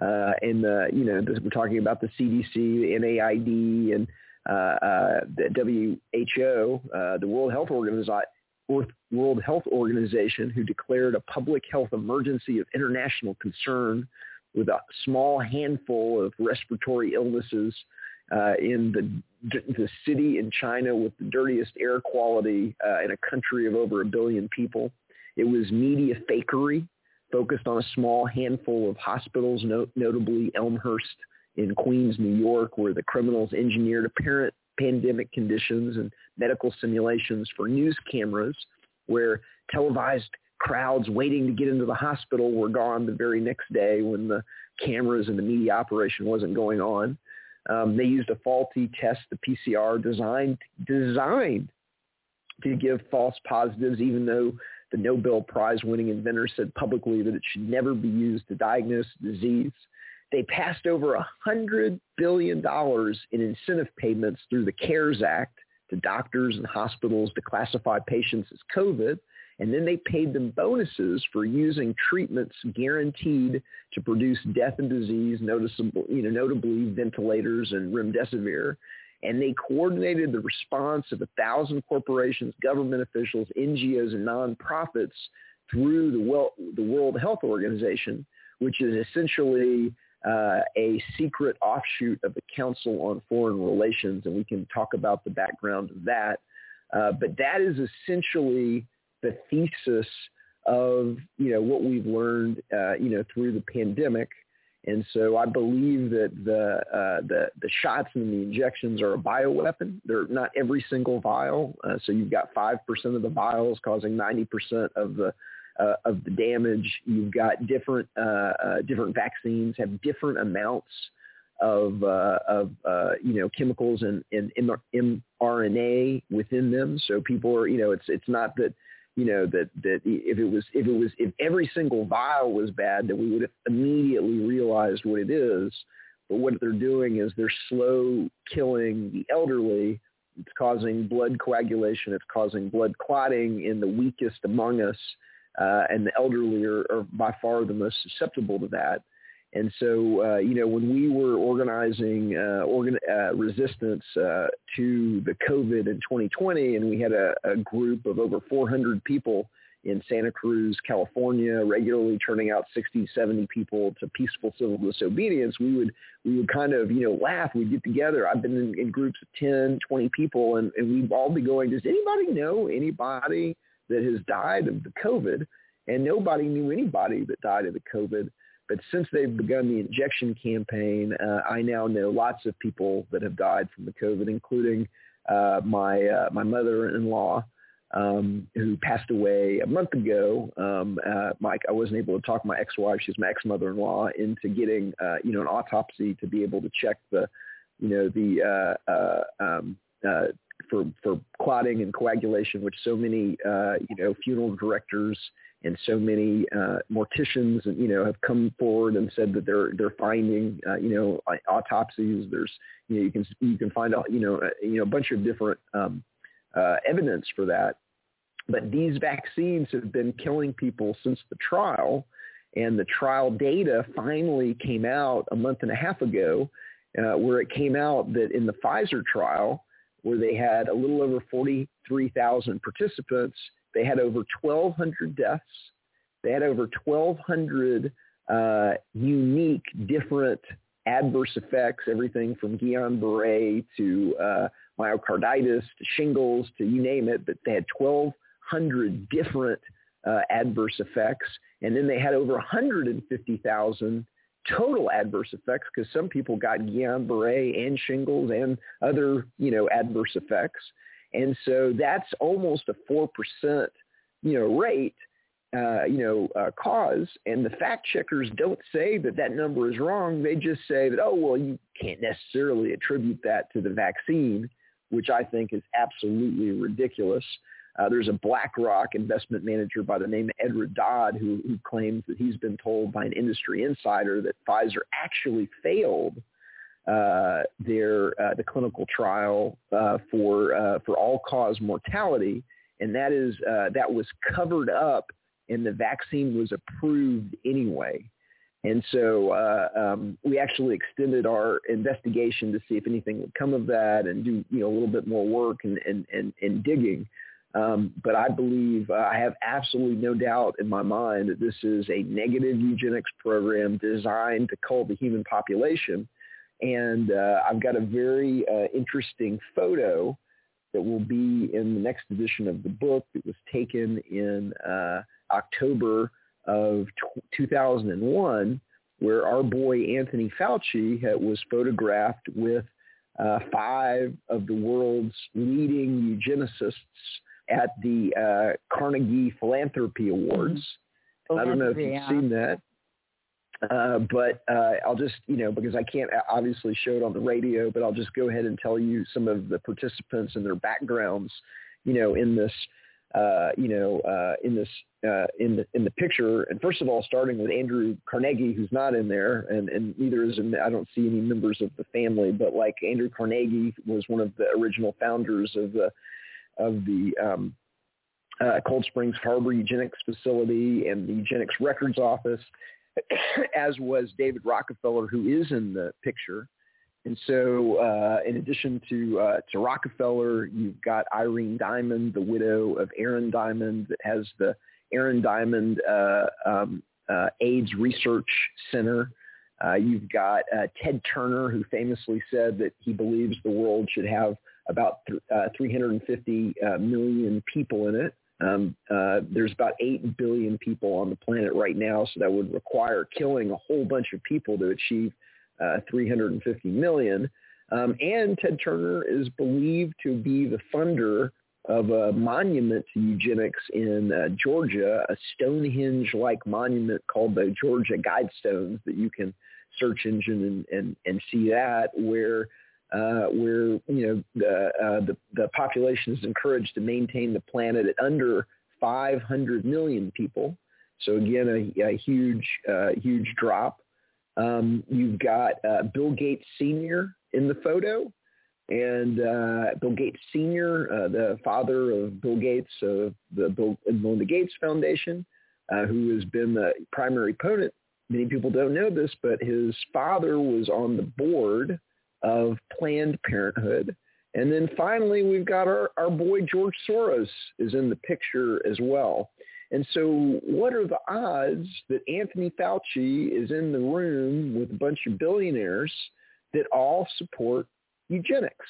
uh, and the you know we're talking about the CDC, the NAID, and uh, uh, the WHO, uh, the World Health Organization. World Health Organization, who declared a public health emergency of international concern with a small handful of respiratory illnesses uh, in the the city in China with the dirtiest air quality uh, in a country of over a billion people. It was media fakery focused on a small handful of hospitals, no- notably Elmhurst in Queens, New York, where the criminals engineered apparent pandemic conditions and medical simulations for news cameras, where televised crowds waiting to get into the hospital were gone the very next day when the cameras and the media operation wasn't going on. Um, they used a faulty test, the PCR, designed designed to give false positives, even though the Nobel Prize winning inventor said publicly that it should never be used to diagnose disease. they passed over a hundred billion dollars in incentive payments through the CARES Act to doctors and hospitals to classify patients as COVID. And then they paid them bonuses for using treatments guaranteed to produce death and disease, noticeable, you know, notably ventilators and remdesivir. And they coordinated the response of a thousand corporations, government officials, NGOs, and nonprofits through the, well, the World Health Organization, which is essentially uh, a secret offshoot of the Council on Foreign Relations, and we can talk about the background of that. Uh, but that is essentially the thesis of you know what we've learned uh, you know through the pandemic. And so I believe that the uh, the the shots and the injections are a bioweapon. They're not every single vial. Uh, so you've got five percent of the vials causing ninety percent of the uh, of the damage. You've got different uh, uh, different vaccines have different amounts of uh, of you know chemicals and, and mRNA within them. So people are you know it's it's not that you know that that if it was if it was if every single vial was bad that we would have immediately realized what it is. But what they're doing is they're slow killing the elderly. It's causing blood coagulation. It's causing blood clotting in the weakest among us uh, and the elderly are, are, by far the most susceptible to that. And so, uh, you know, when we were organizing uh, organ, uh, resistance uh, to the COVID in 2020, and we had a, a, group of over 400 people in Santa Cruz, California, regularly turning out 60, 70 people to peaceful civil disobedience, we would we would kind of, you know, laugh. We'd get together. I've been in, in groups of 10, 20 people, and, and we'd all be going, does anybody know anybody that has died of the COVID, and nobody knew anybody that died of the COVID. But since they've begun the injection campaign, uh, I now know lots of people that have died from the COVID, including uh, my uh, my mother-in-law, um, who passed away a month ago. Um, uh, Mike, I wasn't able to talk my ex-wife, she's my ex-mother-in-law, into getting uh, you know an autopsy to be able to check the you know the uh, uh, um, uh, for for clotting and coagulation, which so many uh, you know funeral directors and so many uh, morticians you know have come forward and said that they're they're finding uh, you know autopsies. There's you know you can you can find a you know a, you know a bunch of different um, uh, evidence for that. But these vaccines have been killing people since the trial, and the trial data finally came out a month and a half ago, uh, where it came out that in the Pfizer trial where they had a little over 43,000 participants. They had over 1,200 deaths. They had over 1,200 uh, unique different adverse effects, everything from Guillain-Barré to uh, myocarditis to shingles to you name it. But they had 1,200 different uh, adverse effects. And then they had over 150,000 total adverse effects because some people got Guillain-Barré and shingles and other, you know, adverse effects. And so that's almost a 4%, you know, rate, uh, you know, uh, cause. And the fact checkers don't say that that number is wrong. They just say that, oh, well, you can't necessarily attribute that to the vaccine, which I think is absolutely ridiculous. Uh, there's a BlackRock investment manager by the name of Edward Dowd who, who claims that he's been told by an industry insider that Pfizer actually failed uh, their uh, the clinical trial uh, for uh, for all cause mortality, and that is uh, that was covered up, and the vaccine was approved anyway. And so uh, um, we actually extended our investigation to see if anything would come of that, and do you know a little bit more work and and and, and digging. Um, but I believe uh, I have absolutely no doubt in my mind that this is a negative eugenics program designed to cull the human population. And uh, I've got a very uh, interesting photo that will be in the next edition of the book that was taken in uh, October of t- 2001, where our boy Anthony Fauci had, was photographed with uh, five of the world's leading eugenicists at the uh, Carnegie Philanthropy Awards. Mm-hmm. I don't know if you've yeah. seen that. Uh, but uh, I'll just, you know, because I can't obviously show it on the radio, but I'll just go ahead and tell you some of the participants and their backgrounds, you know, in this uh, you know, uh, in this uh, in the in the picture. And first of all, starting with Andrew Carnegie, who's not in there, and and neither is in, I don't see any members of the family. But like Andrew Carnegie was one of the original founders of the of the um, uh, Cold Springs Harbor Eugenics Facility and the Eugenics Records Office, as was David Rockefeller, who is in the picture. And so, uh, in addition to uh, to Rockefeller, you've got Irene Diamond, the widow of Aaron Diamond, that has the Aaron Diamond uh, um, uh, AIDS Research Center. Uh, you've got uh, Ted Turner, who famously said that he believes the world should have about th- 350 million people in it. Um, there's about 8 billion people on the planet right now, so that would require killing a whole bunch of people to achieve uh, 350 million. Um, and Ted Turner is believed to be the funder of a monument to eugenics in uh, Georgia, a Stonehenge-like monument called the Georgia Guidestones that you can search engine and, and, and see that where uh, where you know the, uh, the the population is encouraged to maintain the planet at under 500 million people. So again, a, a huge uh, huge drop. Um, you've got uh, Bill Gates Sr. in the photo. And uh, Bill Gates Sr., the father of Bill Gates of the Bill and Melinda Gates Foundation, who has been the primary opponent. Many people don't know this, but his father was on the board of Planned Parenthood. And then finally, we've got our, our boy George Soros is in the picture as well. And so what are the odds that Anthony Fauci is in the room with a bunch of billionaires that all support eugenics?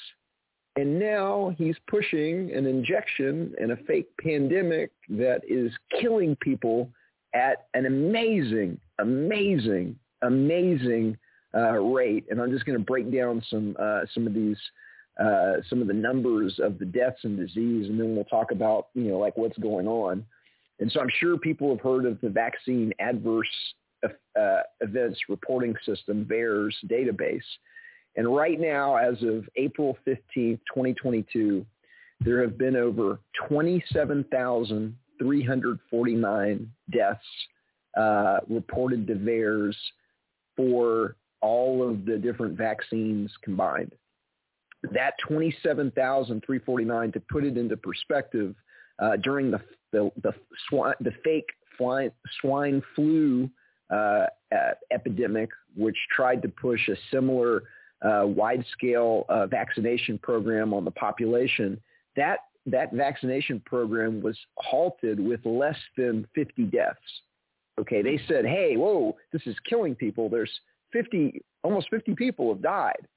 And now he's pushing an injection and a fake pandemic that is killing people at an amazing, amazing, amazing uh, rate. And I'm just going to break down some uh, some of these uh, some of the numbers of the deaths and disease, and then we'll talk about you know like what's going on. And so I'm sure people have heard of the vaccine adverse uh, events reporting system, VAERS database. And right now, as of April 15, 2022, there have been over 27,349 deaths uh, reported to VAERS for all of the different vaccines combined. That 27,349, to put it into perspective, uh, during the the the, swine, the fake swine, flu uh, uh, epidemic, which tried to push a similar uh, wide-scale uh, vaccination program on the population, that that vaccination program was halted with less than 50 deaths. Okay, they said, "Hey, whoa, this is killing people. There's 50, almost 50 people have died."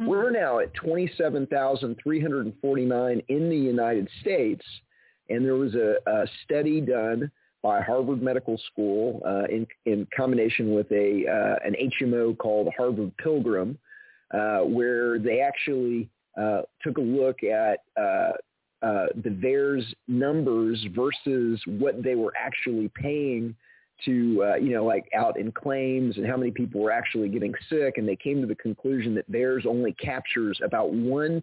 Mm-hmm. We're now at 27,349 in the United States and there was a, a study done by Harvard Medical School uh, in, in combination with a uh, an HMO called Harvard Pilgrim, uh, where they actually uh, took a look at uh, uh, the VAERS numbers versus what they were actually paying to, you know, like out in claims and how many people were actually getting sick. And they came to the conclusion that VAERS only captures about 1%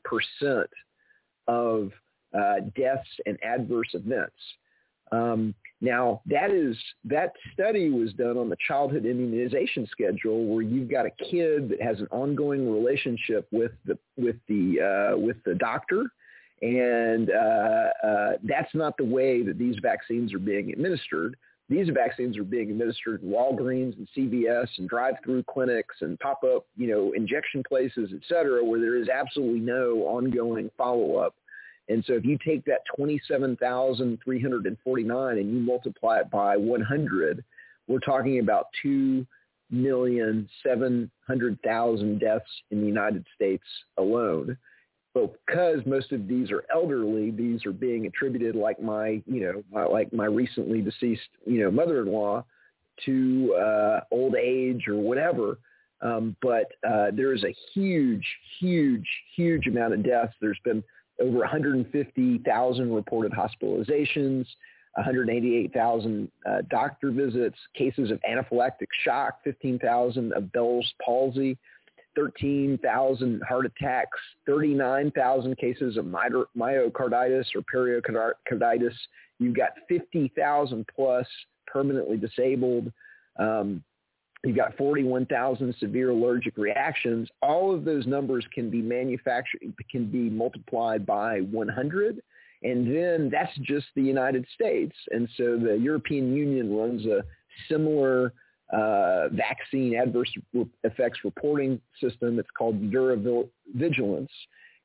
of uh, deaths and adverse events. Um, now that is that study was done on the childhood immunization schedule, where you've got a kid that has an ongoing relationship with the with the uh, with the doctor, and uh, uh, that's not the way that these vaccines are being administered. These vaccines are being administered in Walgreens and CVS and drive-through clinics and pop-up, you know, injection places, et cetera, where there is absolutely no ongoing follow-up and so if you take that 27,349 and you multiply it by 100, we're talking about 2,700,000 deaths in the United States alone. Because most of these are elderly, these are being attributed like my, you know, like my recently deceased, you know, mother-in-law to uh, old age or whatever. Um, but uh, there is a huge, huge, huge amount of deaths. There's been over 150,000 reported hospitalizations, 188,000 uh, doctor visits, cases of anaphylactic shock, 15,000 of Bell's palsy. 13,000 heart attacks, 39,000 cases of myocarditis or pericarditis. You've got 50,000 plus permanently disabled. Um, you've got 41,000 severe allergic reactions. All of those numbers can be manufactured, can be multiplied by 100. And then that's just the United States. And so the European Union runs a similar uh, vaccine adverse effects reporting system. It's called Vigilance.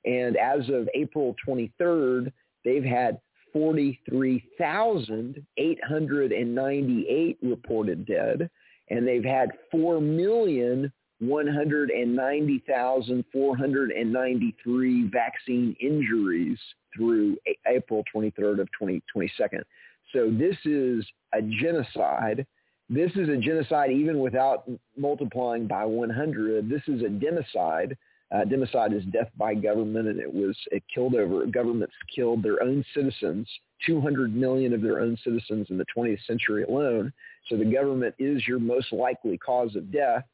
And as of April 23rd, they've had 43,898 reported dead, and they've had 4,190,493 vaccine injuries through April 23rd of 2022. So this is a genocide this is a genocide even without multiplying by 100. This is a democide. Uh, democide is death by government, and it was it killed over governments killed their own citizens, 200 million of their own citizens in the 20th century alone. So the government is your most likely cause of death,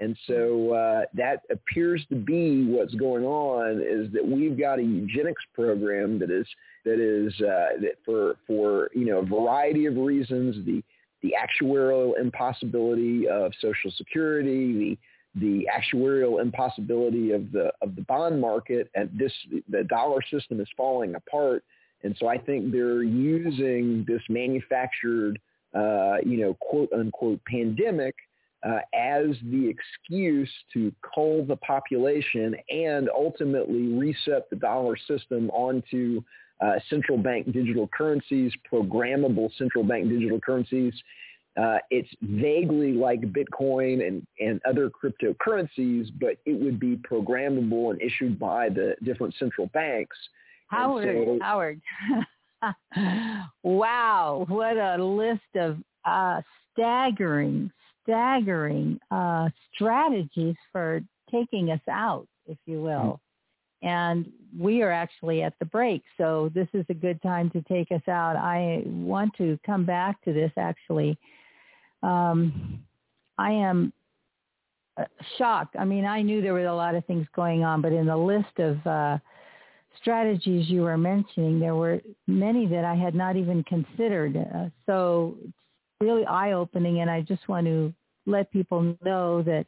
and so uh, that appears to be what's going on. Is that we've got a eugenics program that is that is uh, that for for you know a variety of reasons the the actuarial impossibility of Social Security, the the actuarial impossibility of the of the bond market, and this the dollar system is falling apart. And so I think they're using this manufactured, uh, you know, quote unquote pandemic uh, as the excuse to cull the population and ultimately reset the dollar system onto uh, central bank digital currencies, programmable central bank digital currencies. Uh, it's vaguely like Bitcoin and, and other cryptocurrencies, but it would be programmable and issued by the different central banks. Howard, so, Howard. wow, what a list of uh, staggering, staggering uh, strategies for taking us out, if you will and we are actually at the break. So this is a good time to take us out. I want to come back to this actually. Um, I am uh, shocked. I mean, I knew there were a lot of things going on, but in the list of uh, strategies you were mentioning, there were many that I had not even considered. Uh, so it's really eye-opening, and I just want to let people know that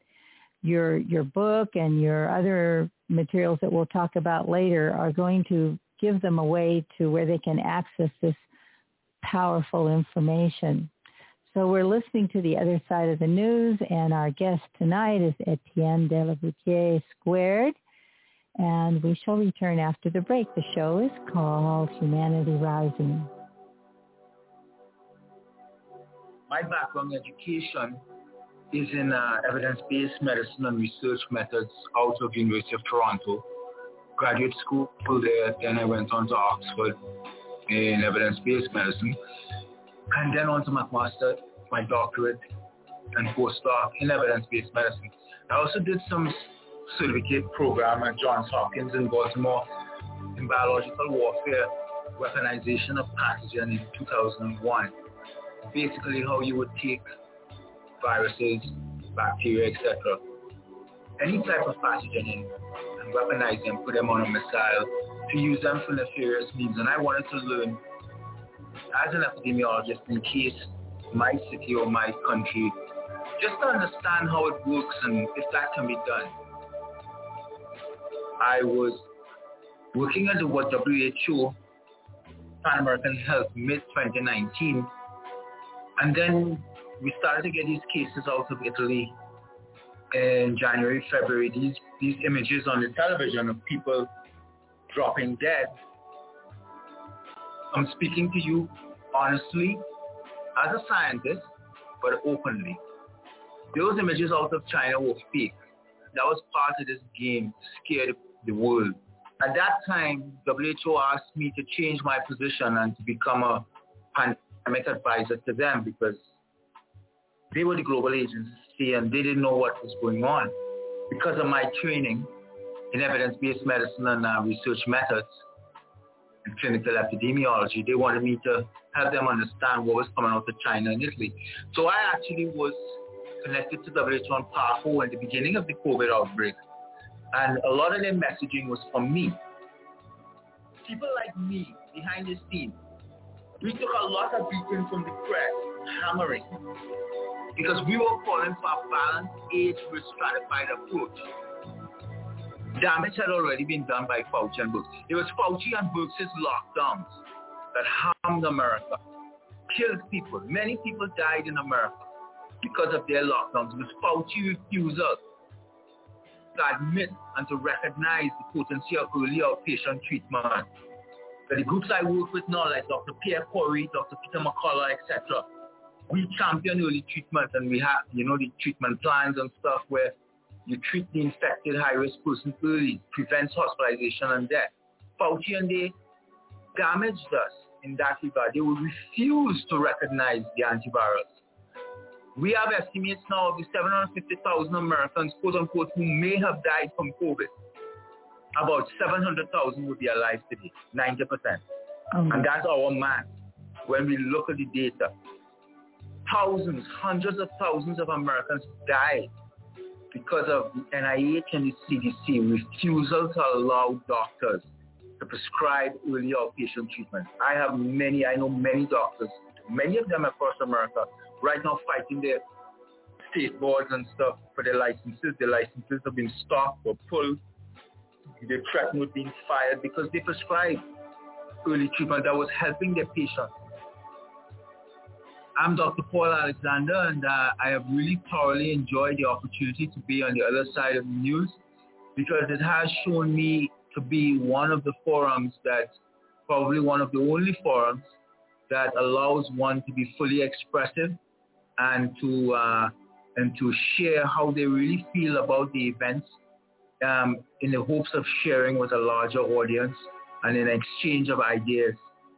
your your book and your other materials that we'll talk about later are going to give them a way to where they can access this powerful information. So we're listening to the other side of the news, and our guest tonight is Etienne de la Boetie Squared, and we shall return after the break. The show is called Humanity Rising. My background education is in uh, evidence-based medicine and research methods out of University of Toronto. Graduate school there, then I went on to Oxford in evidence-based medicine, and then on to my master, my doctorate, and postdoc in evidence-based medicine. I also did some certificate program at Johns Hopkins in Baltimore in biological warfare, weaponization of pathogen in 2001. Basically how you would take viruses, bacteria, etc. Any type of pathogen in and weaponize them, put them on a missile to use them for nefarious means. And I wanted to learn as an epidemiologist in case my city or my country, just to understand how it works and if that can be done. I was working under what WHO, Pan American Health, mid-2019, and then we started to get these cases out of Italy in January, February. These these images on the television of people dropping dead. I'm speaking to you honestly as a scientist, but openly. Those images out of China were fake. That was part of this game to scare the world. At that time, WHO asked me to change my position and to become a pandemic advisor to them because they were the global agency and they didn't know what was going on. Because of my training in evidence-based medicine and uh, research methods and clinical epidemiology, they wanted me to help them understand what was coming out of China and Italy. So I actually was connected to WHO and PAHO in the beginning of the COVID outbreak. And a lot of their messaging was from me. People like me, behind the scenes, we took a lot of beating from the press, hammering, because we were calling for a balanced age-risk stratified approach. Damage had already been done by Fauci and Birx. It was Fauci and Birx's lockdowns that harmed America, killed people. Many people died in America because of their lockdowns. It was Fauci refusal to admit and to recognize the potency of early outpatient treatment. The groups I work with now, like Dr. Pierre Kory, Dr. Peter McCullough, etc., we champion early treatment and we have, you know, the treatment plans and stuff where you treat the infected high-risk person early, prevents hospitalization and death. Fauci and they damaged us in that regard. They will refuse to recognize the antivirals. We have estimates now of the 750,000 Americans, quote unquote, who may have died from COVID. About 700,000 would be alive today, 90%. Oh and that's our math when we look at the data. Thousands, hundreds of thousands of Americans died because of the NIH and the CDC refusal to allow doctors to prescribe early outpatient treatment. I have many, I know many doctors, many of them across America, right now fighting their state boards and stuff for their licenses. Their licenses have been stopped or pulled. They're threatened with being fired because they prescribed early treatment that was helping their patients. I'm Dr. Paul Alexander, and uh, I have really thoroughly enjoyed the opportunity to be on the other side of the news because it has shown me to be one of the forums that, probably one of the only forums that allows one to be fully expressive and to uh, and to share how they really feel about the events um, in the hopes of sharing with a larger audience and an exchange of ideas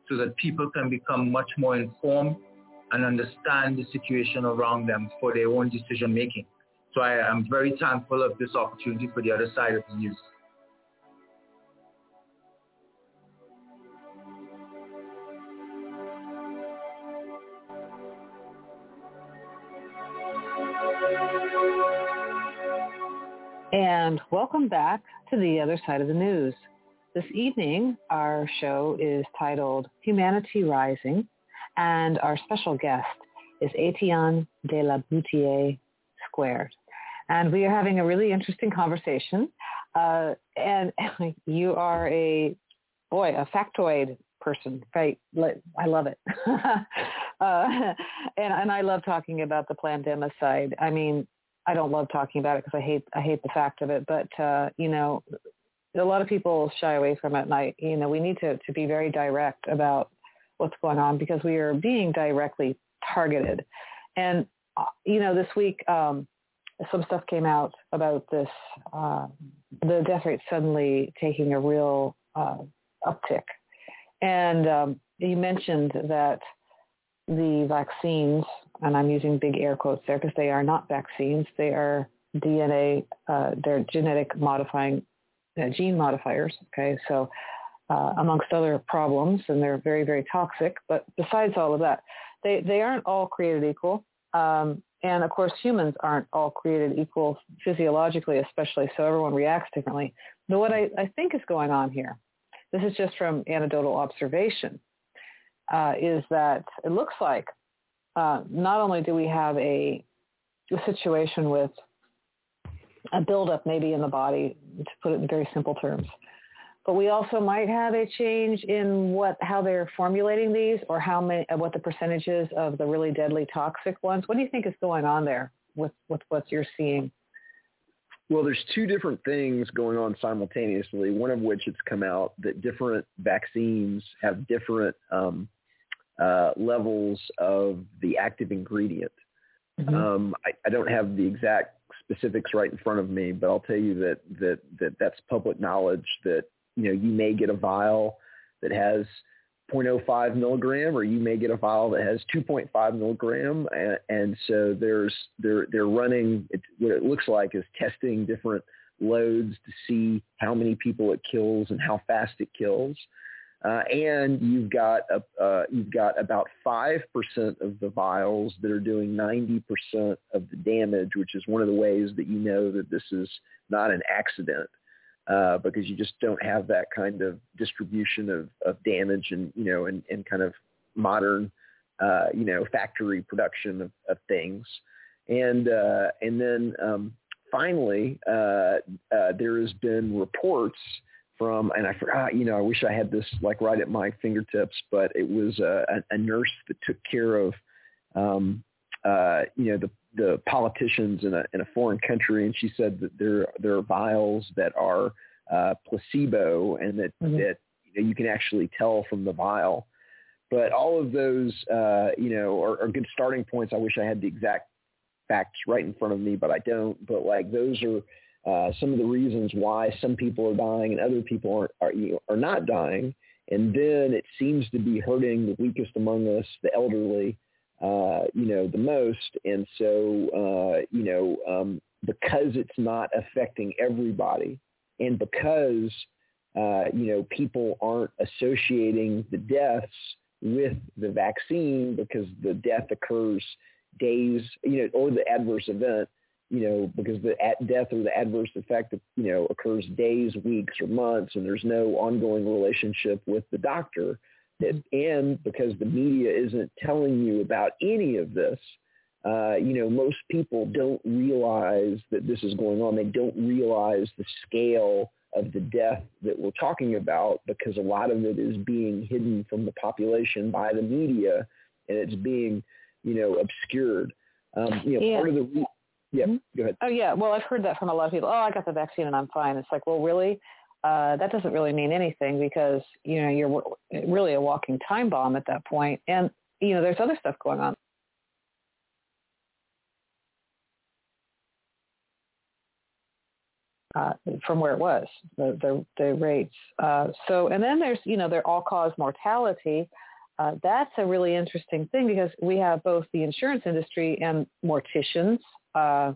so that people can become much more informed and understand the situation around them for their own decision making. So I am very thankful of this opportunity for the other side of the news. And welcome back to the other side of the news. This evening, our show is titled Humanity Rising, and our special guest is Etienne de la Boetie Squared. And we are having a really interesting conversation. Uh, and you are a, boy, a factoid person, right? I love it. uh, and, and I love talking about the pandemic side. I mean, I don't love talking about it because I hate I hate the fact of it. But uh, you know, a lot of people shy away from it, and I you know we need to to be very direct about what's going on because we are being directly targeted. And uh, you know, this week um, some stuff came out about this uh, the death rate suddenly taking a real uh, uptick, and um, you mentioned that the vaccines and I'm using big air quotes there because they are not vaccines. They are DNA, uh, they're genetic modifying, uh, gene modifiers. Okay, so uh, amongst other problems, and they're very, very toxic. But besides all of that, they, they aren't all created equal. Um, and of course, humans aren't all created equal physiologically, especially, so everyone reacts differently. But what I, I think is going on here, this is just from anecdotal observation, uh, is that it looks like uh, not only do we have a, a situation with a buildup maybe in the body, to put it in very simple terms, but we also might have a change in what how they're formulating these or how many what the percentages of the really deadly toxic ones. What do you think is going on there with with what you're seeing? Well, there's two different things going on simultaneously. One of which it's come out that different vaccines have different um, uh, levels of the active ingredient. Mm-hmm. Um, I, I, don't have the exact specifics right in front of me, but I'll tell you that, that, that that's public knowledge that, you know, you may get a vial that has 0.05 milligram or you may get a vial that has 2.5 milligram. And, and so there's, they're, they're running, it, what it looks like is testing different loads to see how many people it kills and how fast it kills. Uh, and you've got a, uh, you've got about five percent of the vials that are doing ninety percent of the damage, which is one of the ways that you know that this is not an accident uh, because you just don't have that kind of distribution of, of damage and you know and, and kind of modern uh, you know factory production of, of things. And uh, and then um, finally, uh, there has been reports from, and I forgot, you know, I wish I had this like right at my fingertips, but it was a, a nurse that took care of, um, uh, you know, the the politicians in a in a foreign country, and she said that there there are vials that are uh, placebo, and that mm-hmm. that you, know, you can actually tell from the vial. But all of those, uh, you know, are, are good starting points. I wish I had the exact facts right in front of me, but I don't. But like those are uh, some of the reasons why some people are dying and other people are are, you know, are not dying. And then it seems to be hurting the weakest among us, the elderly, uh, you know, the most. And so, uh, you know, um, because it's not affecting everybody, and because uh, you know people aren't associating the deaths with the vaccine because the death occurs days, you know, or the adverse event, you know, because the at death or the adverse effect, you know, occurs days, weeks, or months, and there's no ongoing relationship with the doctor. That, and because the media isn't telling you about any of this, uh, you know, most people don't realize that this is going on. They don't realize the scale of the death that we're talking about because a lot of it is being hidden from the population by the media and it's being you know, obscured. Um, you know, yeah. part of the yeah, mm-hmm. go ahead. Oh yeah, well I've heard that from a lot of people. Oh, I got the vaccine and I'm fine. It's like, well, really, uh, that doesn't really mean anything because you know you're really a walking time bomb at that point. point, and you know there's other stuff going on. Uh, from where it was, the the, the rates. Uh, so, and then there's you know their all cause mortality, uh, that's a really interesting thing because we have both the insurance industry and morticians uh,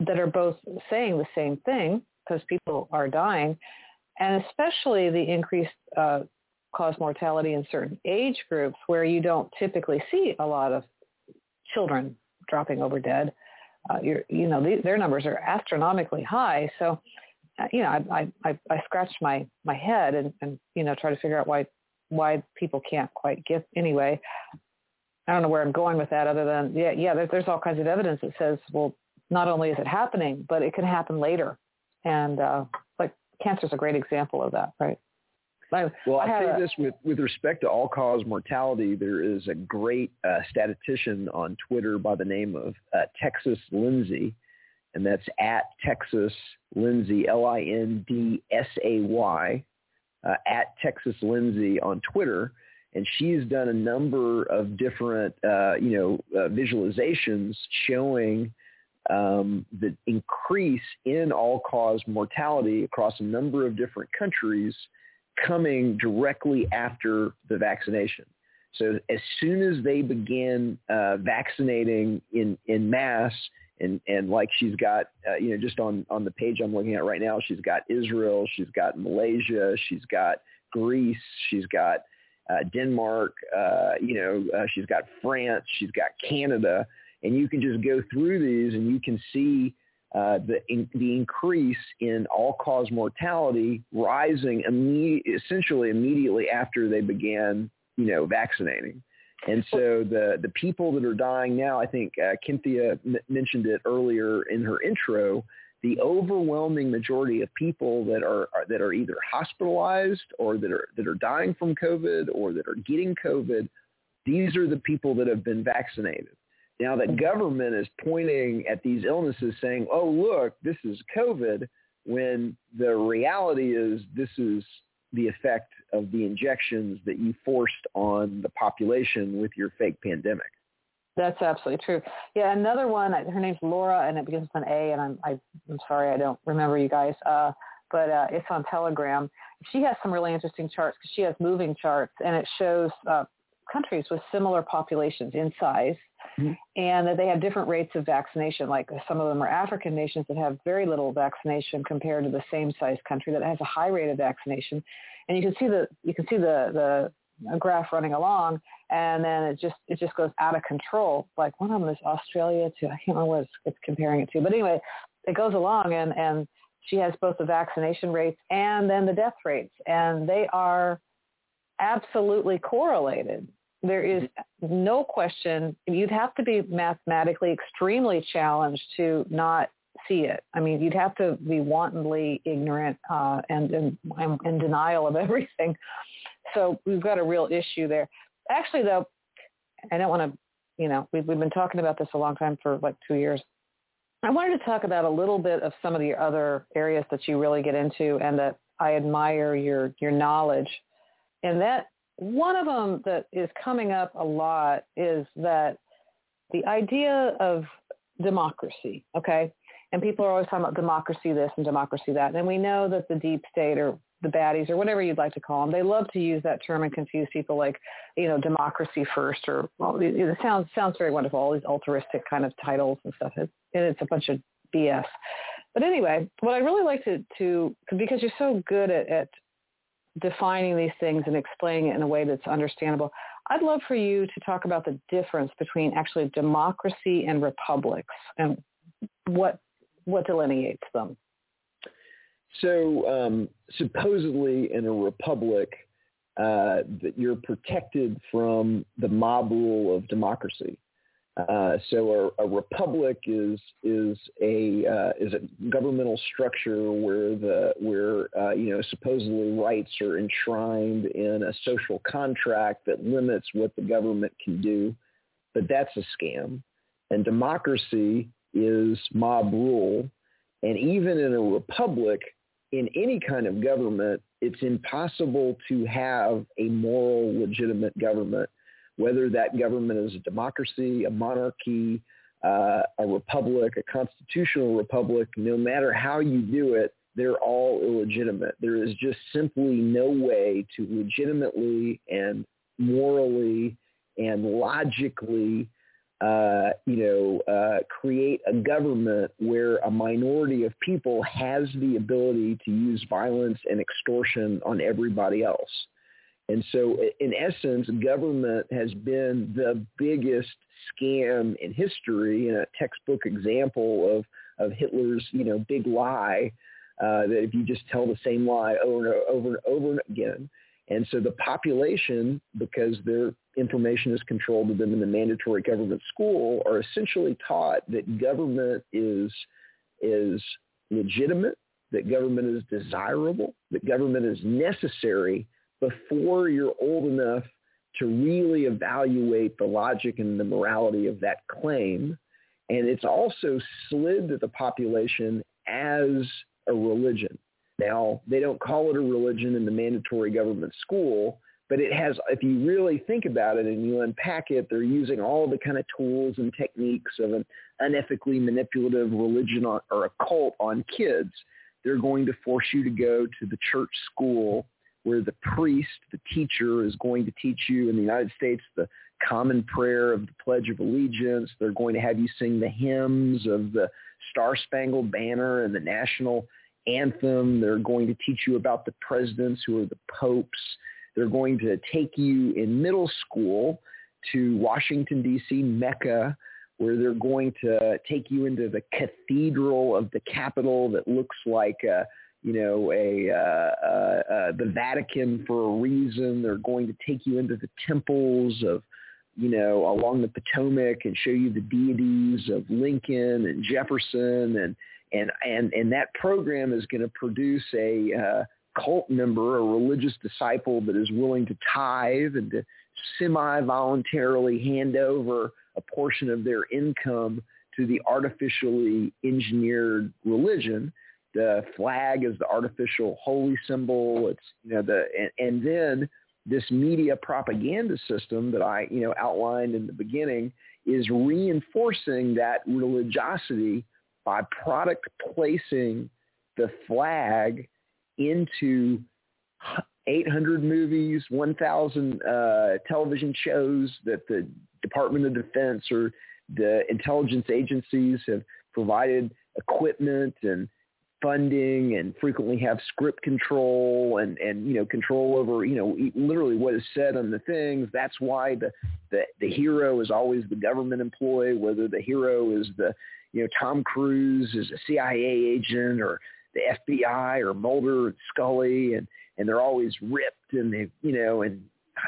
that are both saying the same thing because people are dying, and especially the increased uh, cause mortality in certain age groups where you don't typically see a lot of children dropping over dead. Uh, you know, their numbers are astronomically high. So, uh, you know, I, I, I scratched my, my head and, and, you know, try to figure out why why people can't quite get anyway. I don't know where I'm going with that other than, yeah, yeah, there, there's all kinds of evidence that says, well, not only is it happening, but it can happen later. And uh, like cancer is a great example of that, right? I, well, I'll say a, this with, with respect to all-cause mortality, there is a great uh, statistician on Twitter by the name of uh, Texas Lindsay, and that's at Texas Lindsay, L-I-N-D-S-A-Y, uh, at Texas Lindsay on Twitter, and she's done a number of different, uh, you know, uh, visualizations showing um, the increase in all-cause mortality across a number of different countries coming directly after the vaccination. So as soon as they began uh, vaccinating in, in mass and and like she's got uh, you know just on on the page I'm looking at right now she's got Israel she's got Malaysia she's got Greece she's got uh, Denmark uh, you know uh, she's got France she's got Canada and you can just go through these and you can see uh, the in, the increase in all cause mortality rising essentially immediately after they began you know vaccinating. And so the, the people that are dying now, I think uh, m- mentioned it earlier in her intro, the overwhelming majority of people that are, are, that are either hospitalized or that are that are dying from COVID or that are getting COVID, these are the people that have been vaccinated. Now the mm-hmm. government is pointing at these illnesses saying, "Oh, look, this is COVID," when the reality is this is the effect of the injections that you forced on the population with your fake pandemic. That's absolutely true. Yeah, another one. Her name's Laura, and it begins with an A. And I'm I, am i sorry, I don't remember you guys. Uh, but uh, it's on Telegram. She has some really interesting charts because she has moving charts, and it shows uh, countries with similar populations in size, mm-hmm. and that they have different rates of vaccination. Like some of them are African nations that have very little vaccination compared to the same size country that has a high rate of vaccination. And you can see the you can see the the graph running along, and then it just it just goes out of control. Like one of them is Australia to I can't remember what it's, it's comparing it to, but anyway, it goes along and and she has both the vaccination rates and then the death rates, and they are absolutely correlated. There is no question. You'd have to be mathematically extremely challenged to not see it. I mean, you'd have to be wantonly ignorant uh, and, and in denial of everything. So we've got a real issue there. Actually, though, I don't want to, you know, we've, we've been talking about this a long time for like two years. I wanted to talk about a little bit of some of the other areas that you really get into and that I admire your your knowledge. And that one of them that is coming up a lot is that the idea of democracy, okay? And people are always talking about democracy this and democracy that. And we know that the deep state or the baddies or whatever you'd like to call them, they love to use that term and confuse people like, you know, democracy first or, well, it sounds, sounds very wonderful, all these altruistic kind of titles and stuff. It, and it's a bunch of BS. But anyway, what I really like to, to because you're so good at, at defining these things and explaining it in a way that's understandable, I'd love for you to talk about the difference between actually democracy and republics and what what delineates them. So um, supposedly in a republic, uh, that you're protected from the mob rule of democracy. Uh, so a, a, republic is is a uh, is a governmental structure where the where uh, you know supposedly rights are enshrined in a social contract that limits what the government can do, but that's a scam. And democracy is mob rule, and even in a republic, in any kind of government, it's impossible to have a moral, legitimate government whether that government is a democracy, a monarchy, uh, a republic, a constitutional republic, no matter how you do it, they're all illegitimate. There is just simply no way to legitimately and morally and logically, uh, you know, uh, create a government where a minority of people has the ability to use violence and extortion on everybody else. And so in essence, government has been the biggest scam in history and a textbook example of, of Hitler's, you know, big lie uh, that if you just tell the same lie over and over and over again. And so the population, because their information is controlled to them in the mandatory government school, are essentially taught that government is, is legitimate, that government is desirable, that government is necessary before you're old enough to really evaluate the logic and the morality of that claim. And it's also slid to the population as a religion. Now, they don't call it a religion in the mandatory government school, but it has, if you really think about it and you unpack it, they're using all the kind of tools and techniques of an unethically manipulative religion or a cult on kids. They're going to force you to go to the church school where the priest, the teacher, is going to teach you in the United States the common prayer of the Pledge of Allegiance. They're going to have you sing the hymns of the Star Spangled Banner and the national anthem. They're going to teach you about the presidents who are the popes. They're going to take you in middle school to Washington, D.C., Mecca, where they're going to take you into the cathedral of the Capitol that looks like a you know, a uh, uh, uh, the Vatican for a reason. They're going to take you into the temples of, you know, along the Potomac and show you the deities of Lincoln and Jefferson, and and and and that program is going to produce a uh, cult member, a religious disciple that is willing to tithe and to semi-voluntarily hand over a portion of their income to the artificially engineered religion the flag is the artificial holy symbol. It's you know the and, and then this media propaganda system that I you know outlined in the beginning is reinforcing that religiosity by product placing the flag into 800 movies, 1,000 uh, television shows that the Department of Defense or the intelligence agencies have provided equipment and funding and frequently have script control and and you know control over you know literally what is said on the things. That's why the the the hero is always the government employee whether the hero is the you know Tom Cruise is a CIA agent or the FBI or Mulder and Scully and and they're always ripped and they you know and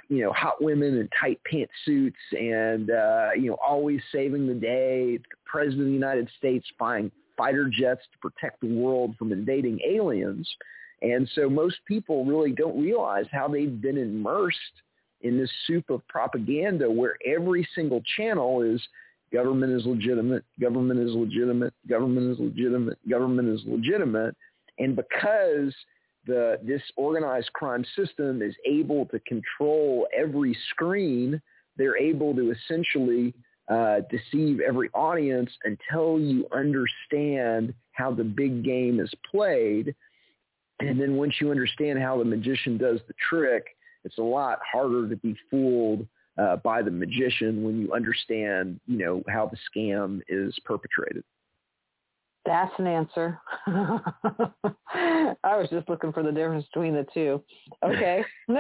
you know hot women in tight pantsuits and uh you know always saving the day the president of the United States flying fighter jets to protect the world from invading aliens. And so most people really don't realize how they've been immersed in this soup of propaganda where every single channel is government is legitimate, government is legitimate, government is legitimate, government is legitimate. And because the, this organized crime system is able to control every screen, they're able to essentially uh, deceive every audience until you understand how the big game is played. And then once you understand how the magician does the trick, it's a lot harder to be fooled uh, by the magician when you understand, you know, how the scam is perpetrated. That's an answer. I was just looking for the difference between the two. Okay.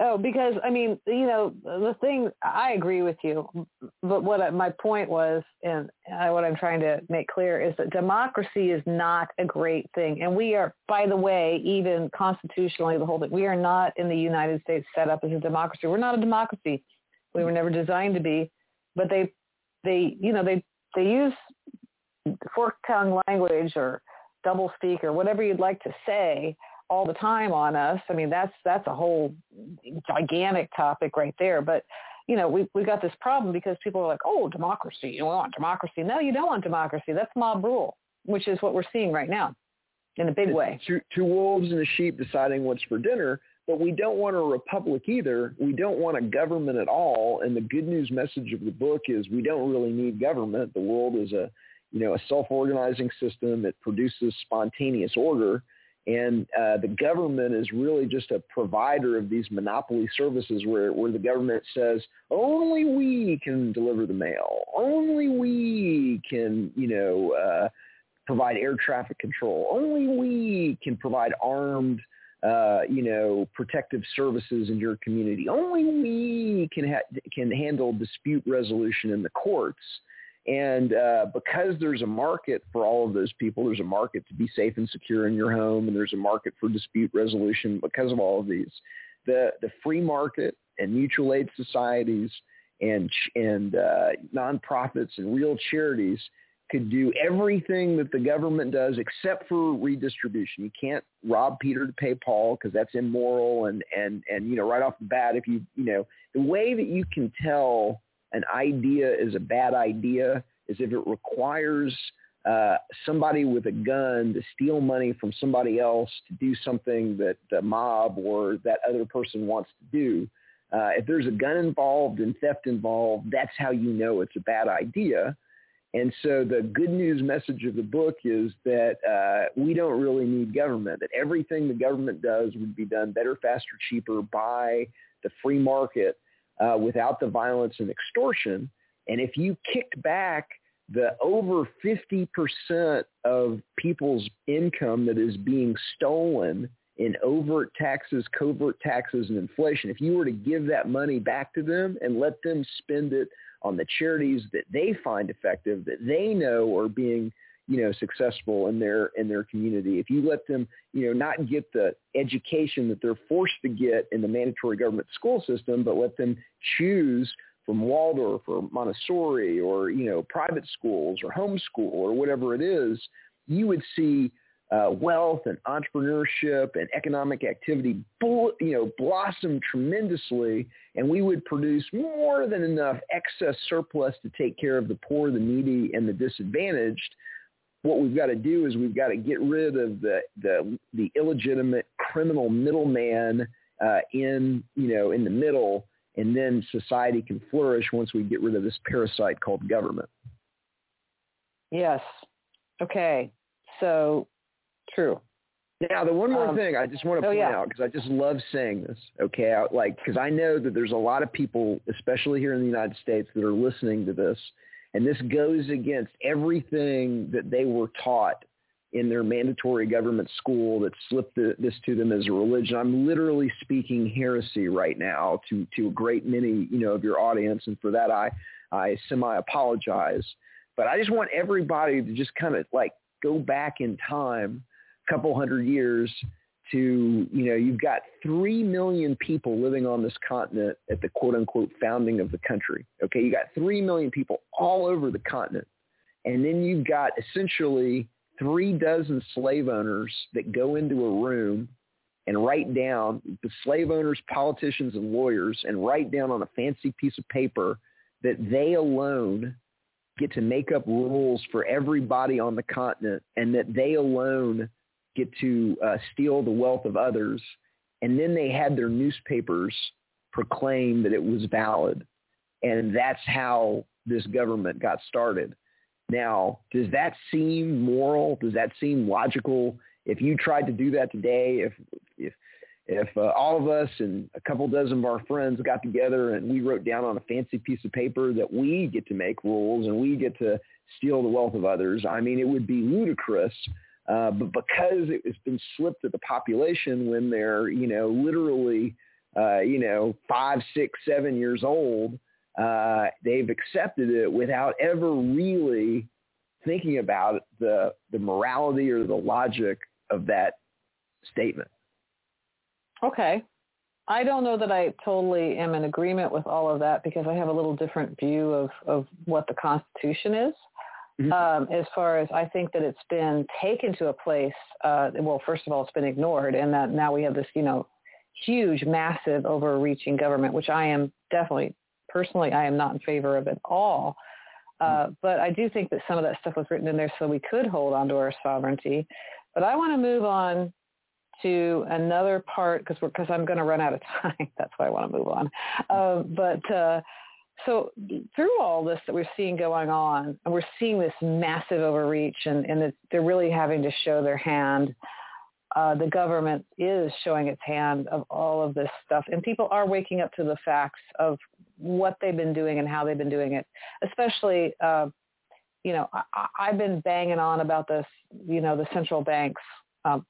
Oh, because I mean, you know, the thing I agree with you, but what I, my point was, and I, what I'm trying to make clear is that democracy is not a great thing, and we are, by the way, even constitutionally, the whole thing, we are not in the United States set up as a democracy. We're not a democracy. We were never designed to be, but they, they, you know, they they use fork tongue language or double speak or whatever you'd like to say all the time on us. I mean, that's that's a whole gigantic topic right there. But you know, we we got this problem because people are like, oh, democracy. You want democracy? No, you don't want democracy. That's mob rule, which is what we're seeing right now, in a big way. Two, two wolves and a sheep deciding what's for dinner. But we don't want a republic either. We don't want a government at all. And the good news message of the book is we don't really need government. The world is a, you know, a self-organizing system. It produces spontaneous order and uh, the government is really just a provider of these monopoly services where, where the government says, only we can deliver the mail. Only we can, you know, uh, provide air traffic control. Only we can provide armed, uh, you know, protective services in your community. Only we can, ha- can handle dispute resolution in the courts. And uh, because there's a market for all of those people, there's a market to be safe and secure in your home, and there's a market for dispute resolution because of all of these. The, the free market and mutual aid societies and, and uh, nonprofits and real charities could do everything that the government does except for redistribution. You can't rob Peter to pay Paul because that's immoral. And, and, and, you know, right off the bat, if you, you know, the way that you can tell an idea is a bad idea is if it requires uh, somebody with a gun to steal money from somebody else to do something that the mob or that other person wants to do. Uh, if there's a gun involved and theft involved, that's how you know it's a bad idea. And so the good news message of the book is that uh, we don't really need government, that everything the government does would be done better, faster, cheaper by the free market uh, without the violence and extortion. And if you kicked back the over 50% of people's income that is being stolen in overt taxes, covert taxes, and inflation, if you were to give that money back to them and let them spend it on the charities that they find effective, that they know are being you know, successful in their in their community. If you let them, you know, not get the education that they're forced to get in the mandatory government school system, but let them choose from Waldorf or Montessori or you know private schools or homeschool or whatever it is, you would see uh, wealth and entrepreneurship and economic activity, you know, blossom tremendously, and we would produce more than enough excess surplus to take care of the poor, the needy, and the disadvantaged what we've got to do is we've got to get rid of the the, the illegitimate criminal middleman uh, in you know in the middle, and then society can flourish once we get rid of this parasite called government. Yes. Okay. So true. Now, the one more um, thing I just want to oh, point yeah. out because I just love saying this. Okay, I, like because I know that there's a lot of people, especially here in the United States, that are listening to this, and this goes against everything that they were taught in their mandatory government school that slipped the, this to them as a religion. I'm literally speaking heresy right now to to a great many you know of your audience, and for that I I semi apologize. But I just want everybody to just kind of like go back in time a couple hundred years to, you know, you've got 3 million people living on this continent at the quote unquote founding of the country. Okay. You got 3 million people all over the continent. And then you've got essentially three dozen slave owners that go into a room and write down the slave owners, politicians, and lawyers and write down on a fancy piece of paper that they alone get to make up rules for everybody on the continent and that they alone get to uh, steal the wealth of others. And then they had their newspapers proclaim that it was valid. And that's how this government got started. Now, does that seem moral? Does that seem logical? If you tried to do that today, if if if uh, all of us and a couple dozen of our friends got together and we wrote down on a fancy piece of paper that we get to make rules and we get to steal the wealth of others, I mean, it would be ludicrous uh, but because it has been slipped to the population when they're, you know, literally, uh, you know, five, six, seven years old, uh, they've accepted it without ever really thinking about the the morality or the logic of that statement. Okay. I don't know that I totally am in agreement with all of that because I have a little different view of, of what the Constitution is. Mm-hmm. Um, as far as I think that it's been taken to a place, uh, well, first of all, it's been ignored, and that now we have this, you know, huge, massive, overreaching government, which I am definitely, personally, I am not in favor of at all. Uh, mm-hmm. but I do think that some of that stuff was written in there so we could hold on to our sovereignty. But I want to move on to another part because because I'm going to run out of time. That's why I want to move on. Uh, but uh, so through all this that we're seeing going on, and we're seeing this massive overreach, and, and they're really having to show their hand. Uh, the government is showing its hand of all of this stuff, and people are waking up to the facts of what they've been doing and how they've been doing it. Especially, uh, you know, I, I've been banging on about this, you know, the central banks um,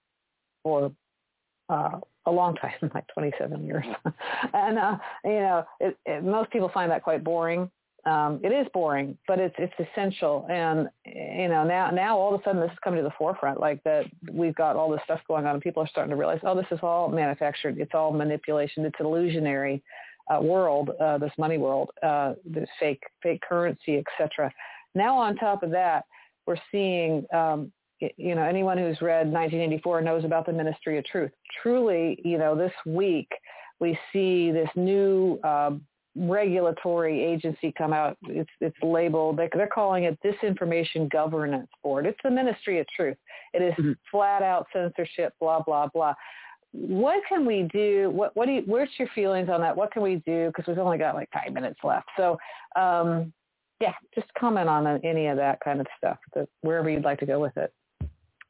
uh, a long time, like 27 years. and, uh, you know, it, it, most people find that quite boring. Um, it is boring, but it's it's essential. And you know, now now all of a sudden this is coming to the forefront, like that we've got all this stuff going on, and people are starting to realize, oh, this is all manufactured. It's all manipulation. It's illusionary uh, world, uh, this money world, uh, this fake fake currency, etc. Now on top of that, we're seeing um, you know, anyone who's read 1984 knows about the Ministry of Truth. Truly, you know, this week we see this new uh, regulatory agency come out. It's it's labeled. They're, they're calling it Disinformation Governance Board. It's the Ministry of Truth. It is mm-hmm. flat out censorship. Blah blah blah. What can we do? What what do you? Where's your feelings on that? What can we do? Because we've only got like five minutes left. So. Um, yeah, just comment on any of that kind of stuff, wherever you'd like to go with it.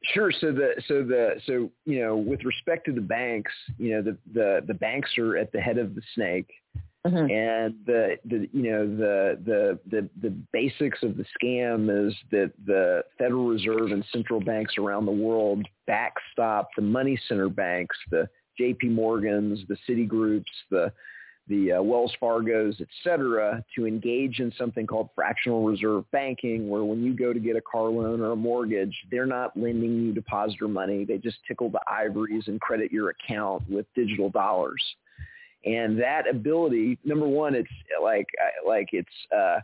Sure. So the so the so you know with respect to the banks, you know the the the banks are at the head of the snake, mm-hmm. and the the you know the the the the basics of the scam is that the Federal Reserve and central banks around the world backstop the money center banks, the J.P. Morgans, the Citigroups, the the uh, Wells Fargo's, et cetera, to engage in something called fractional reserve banking, where when you go to get a car loan or a mortgage, they're not lending you depositor money. They just tickle the ivories and credit your account with digital dollars. And that ability, number one, it's like like it's uh,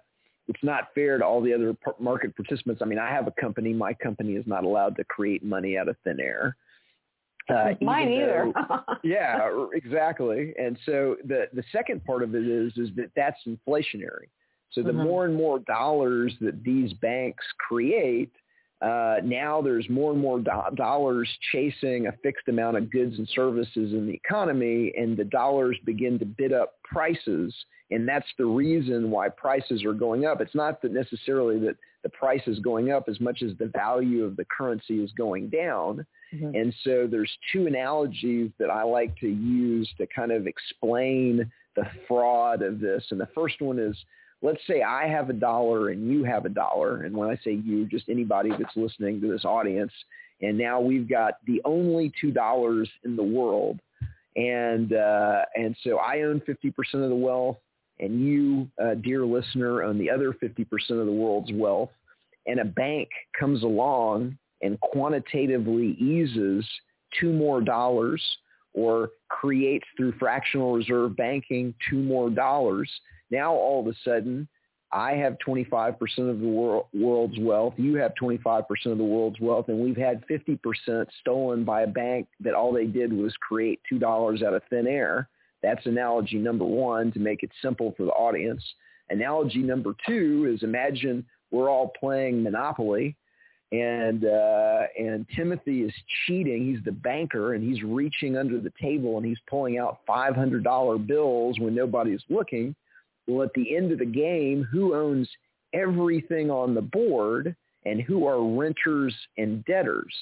it's not fair to all the other market participants. I mean, I have a company. My company is not allowed to create money out of thin air. Uh, Mine either. Though, yeah, exactly. And so the the second part of it is is that that's inflationary. So the mm-hmm. more and more dollars that these banks create, uh, now there's more and more do- dollars chasing a fixed amount of goods and services in the economy, and the dollars begin to bid up prices, and that's the reason why prices are going up. It's not that necessarily that the price is going up as much as the value of the currency is going down. Mm-hmm. And so there's two analogies that I like to use to kind of explain the fraud of this. And the first one is, let's say I have a dollar and you have a dollar. And when I say you, just anybody that's listening to this audience. And now we've got the only $2 in the world. And, uh, and so I own 50% of the wealth and you, uh, dear listener, own the other 50% of the world's wealth. And a bank comes along and quantitatively eases two more dollars or creates through fractional reserve banking two more dollars, now all of a sudden I have 25% of the world, world's wealth, you have 25% of the world's wealth, and we've had 50% stolen by a bank that all they did was create $2 out of thin air. That's analogy number one to make it simple for the audience. Analogy number two is imagine we're all playing Monopoly and uh, and Timothy is cheating. He's the banker, and he's reaching under the table and he's pulling out five hundred dollar bills when nobody's looking. Well, at the end of the game, who owns everything on the board, and who are renters and debtors?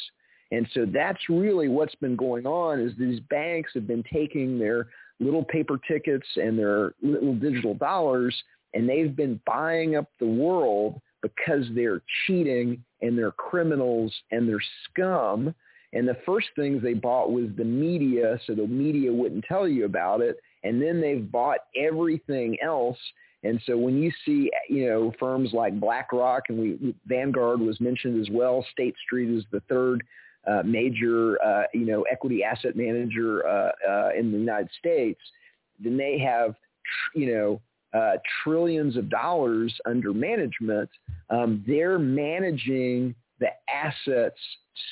And so that's really what's been going on is these banks have been taking their little paper tickets and their little digital dollars, and they've been buying up the world because they're cheating and they're criminals and they're scum. And the first things they bought was the media, so the media wouldn't tell you about it. And then they've bought everything else. And so when you see, you know, firms like BlackRock and we, Vanguard was mentioned as well, State Street is the third uh, major, uh, you know, equity asset manager uh, uh in the United States, then they have, you know, uh, trillions of dollars under management, um, they're managing the assets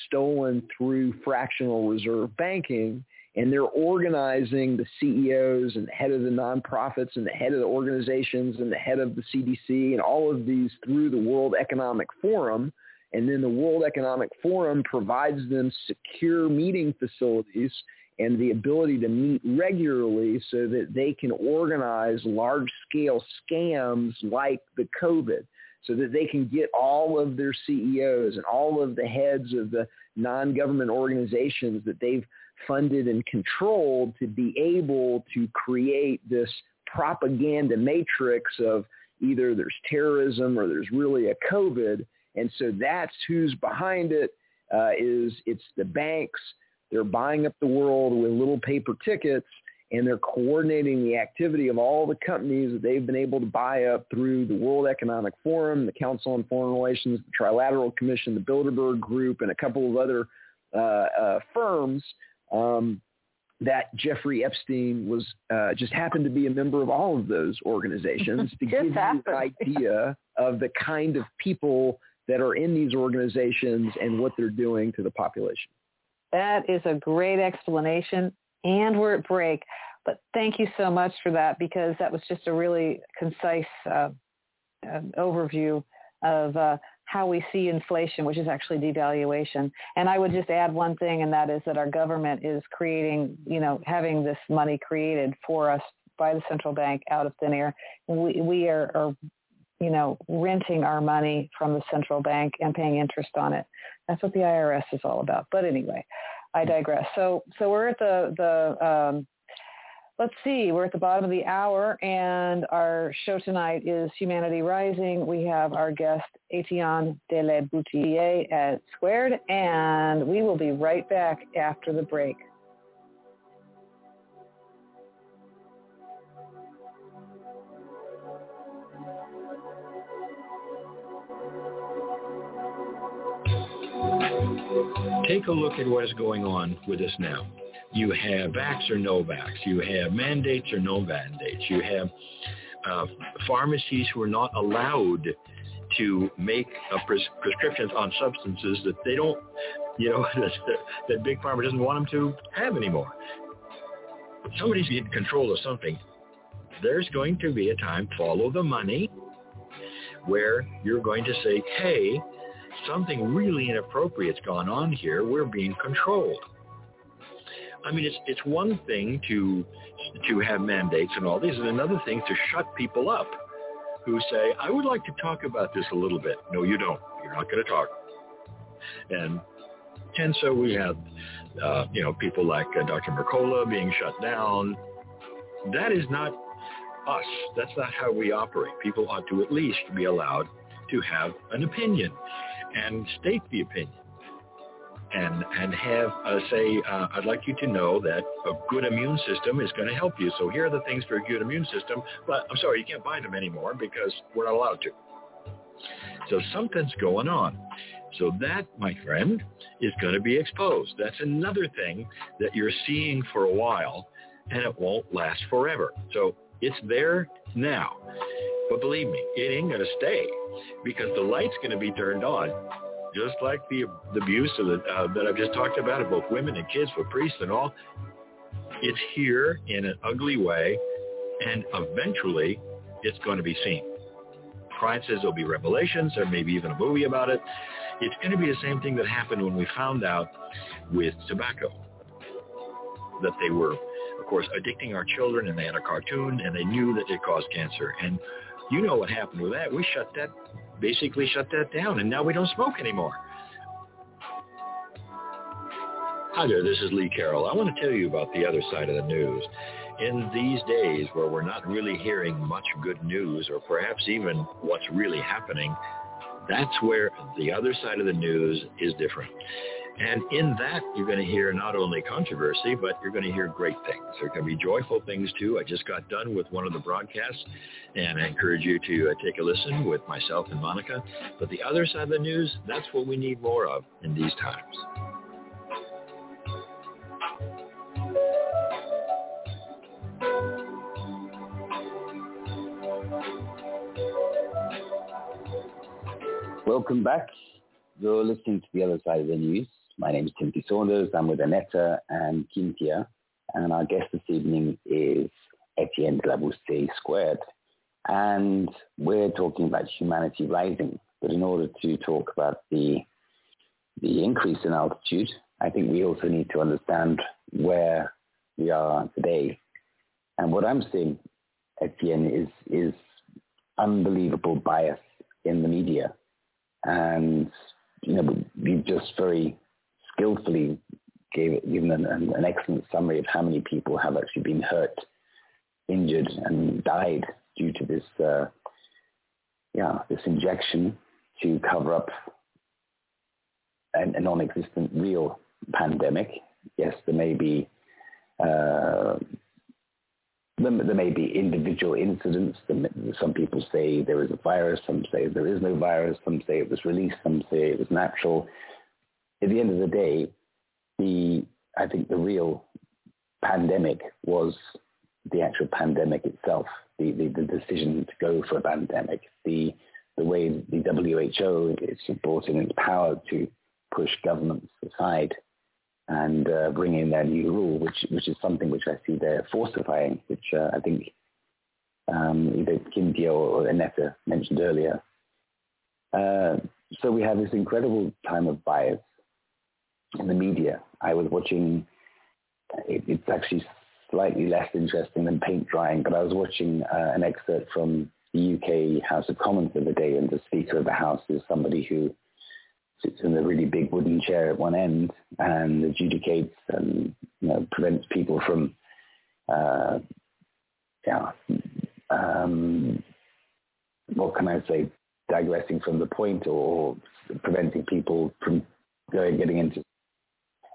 stolen through fractional reserve banking and they're organizing the CEOs and the head of the nonprofits and the head of the organizations and the head of the CDC and all of these through the World Economic Forum. And then the World Economic Forum provides them secure meeting facilities and the ability to meet regularly so that they can organize large-scale scams like the COVID so that they can get all of their CEOs and all of the heads of the non-government organizations that they've funded and controlled to be able to create this propaganda matrix of either there's terrorism or there's really a COVID. And so that's who's behind it. Uh, is it's the banks, they're buying up the world with little paper tickets and they're coordinating the activity of all the companies that they've been able to buy up through the World Economic Forum, the Council on Foreign Relations, the Trilateral Commission, the Bilderberg Group, and a couple of other uh, uh, firms. Um, that Jeffrey Epstein was uh, just happened to be a member of all of those organizations to give you an idea of the kind of people that are in these organizations and what they're doing to the population. That is a great explanation. And we're at break. But thank you so much for that because that was just a really concise uh, uh, overview of uh, how we see inflation, which is actually devaluation. And I would just add one thing, and that is that our government is creating, you know, having this money created for us by the central bank out of thin air. We, we are, are you know, renting our money from the central bank and paying interest on it. That's what the IRS is all about. But anyway, I digress. So, so we're at the, the, um, let's see, we're at the bottom of the hour and our show tonight is Humanity Rising. We have our guest Etienne de la Boetie at Squared and we will be right back after the break. Take a look at what is going on with us now. You have vax or no vax. You have mandates or no mandates. You have uh, pharmacies who are not allowed to make uh, pres- prescriptions on substances that they don't, you know, that, that big pharma doesn't want them to have anymore. Somebody's in control of something. There's going to be a time, follow the money, where you're going to say, hey, something really inappropriate's gone on here. We're being controlled. I mean, it's it's one thing to to have mandates and all these, and another thing to shut people up. who say, I would like to talk about this a little bit. No, you don't. You're not going to talk. And and so we have, uh, you know, people like uh, Dr. Mercola being shut down. That is not us. That's not how we operate. People ought to at least be allowed to have an opinion and state the opinion and and have uh, say, uh, I'd like you to know that a good immune system is going to help you. So here are the things for a good immune system. But I'm sorry, you can't buy them anymore because we're not allowed to. So something's going on. So that, my friend, is going to be exposed. That's another thing that you're seeing for a while, and it won't last forever. So it's there now. But believe me, it ain't going to stay because the light's going to be turned on just like the, the abuse of the, uh, that I've just talked about of both women and kids for priests and all, it's here in an ugly way, and eventually it's going to be seen. Pride says there'll be revelations, or maybe even a movie about it. It's going to be the same thing that happened when we found out with tobacco, that they were, of course, addicting our children, and they had a cartoon, and they knew that it caused cancer. And you know what happened with that. We shut that basically shut that down, and now we don't smoke anymore. Hi there, this is Lee Carroll. I want to tell you about the other side of the news. In these days where we're not really hearing much good news or perhaps even what's really happening, that's where the other side of the news is different. And in that, you're going to hear not only controversy, but you're going to hear great things. There can be joyful things too. I just got done with one of the broadcasts, and I encourage you to uh, take a listen with myself and Monica. But the other side of the news, that's what we need more of in these times. Welcome back. You're listening to the other side of the news. My name is Timothy Saunders. I'm with Aneta and Cynthia, and our guest this evening is Etienne de la Boetie Squared. And we're talking about humanity rising. But in order to talk about the, the increase in altitude, I think we also need to understand where we are today. And what I'm seeing, Etienne, is, is unbelievable bias in the media. And, you know, we've just very skillfully gave given an, an, excellent summary of how many people have actually been hurt, injured, and died due to this, uh, yeah, this injection to cover up a, a non-existent real pandemic. Yes, there may be uh, there may be individual incidents. Some people say there is a virus. Some say there is no virus. Some say it was released. Some say it was natural at the end of the day, the I think the real pandemic was the actual pandemic itself, the, the, the decision to go for a pandemic, the the way the WHO is brought in its power to push governments aside and uh, bring in their new rule, which which is something which I see they're falsifying, which uh, I think um, either Cynthia or Aneta mentioned earlier. Uh, so we have this incredible time of bias in the media. I was watching, it, it's actually slightly less interesting than paint drying, but I was watching uh, an excerpt from the UK House of Commons the other day, and the Speaker of the House is somebody who sits in a really big wooden chair at one end and adjudicates and you know, prevents people from, uh, yeah, um, what can I say, digressing from the point or preventing people from going getting into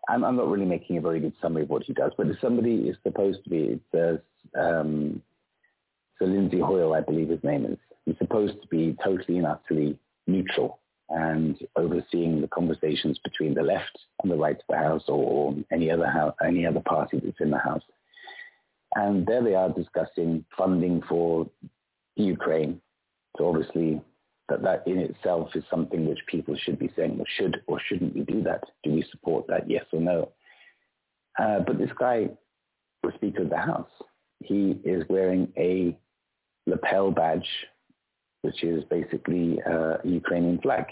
I'm, I'm not really making a very good summary of what he does, but if somebody is supposed to be, says, um, so Lindsay Hoyle, I believe his name is, he's supposed to be totally and utterly neutral and overseeing the conversations between the left and the right of the House or, or any other house, any other party that's in the House. And there they are discussing funding for Ukraine. So obviously that that in itself is something which people should be saying, well, should or shouldn't we do that? Do we support that, yes or no? Uh, but this guy, the Speaker of the House, he is wearing a lapel badge, which is basically a Ukrainian flag.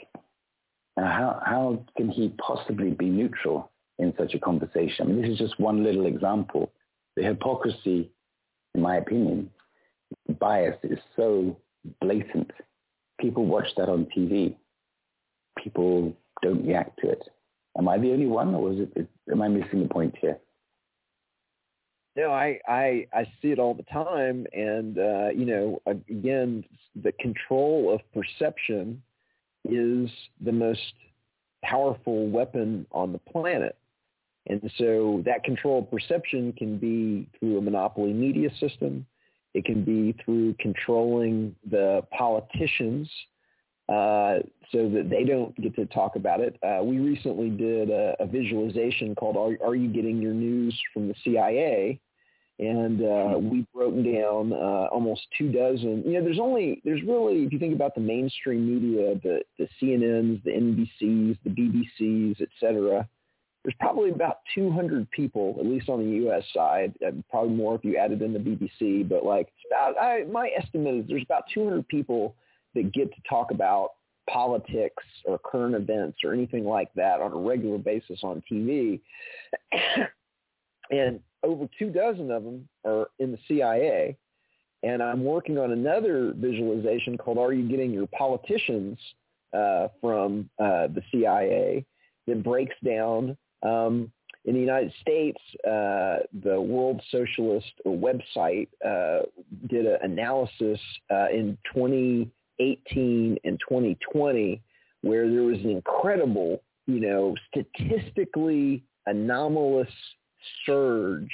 Now, how, how can he possibly be neutral in such a conversation? I mean, this is just one little example. The hypocrisy, in my opinion, bias is so blatant. People watch that on TV. People don't react to it. Am I the only one, or is it? Am I missing the point here? No, I, I I see it all the time, and uh, you know, again, the control of perception is the most powerful weapon on the planet. And so that control of perception can be through a monopoly media system. It can be through controlling the politicians uh, so that they don't get to talk about it. Uh, we recently did a, a visualization called are, are, You Getting Your News from the CIA? And uh, we broke down uh, almost two dozen. You know, there's only, there's really, if you think about the mainstream media, the, the CNNs, the NBCs, the BBCs, et cetera, there's probably about 200 people, at least on the U.S. side, probably more if you added in the BBC, but like about, I, my estimate is there's about 200 people that get to talk about politics or current events or anything like that on a regular basis on TV. and over two dozen of them are in the CIA. And I'm working on another visualization called Are You Getting Your Politicians uh, from uh, the CIA that breaks down um, in the United States, uh, the World Socialist website uh, did an analysis uh, in 2018 and 2020 where there was an incredible, you know, statistically anomalous surge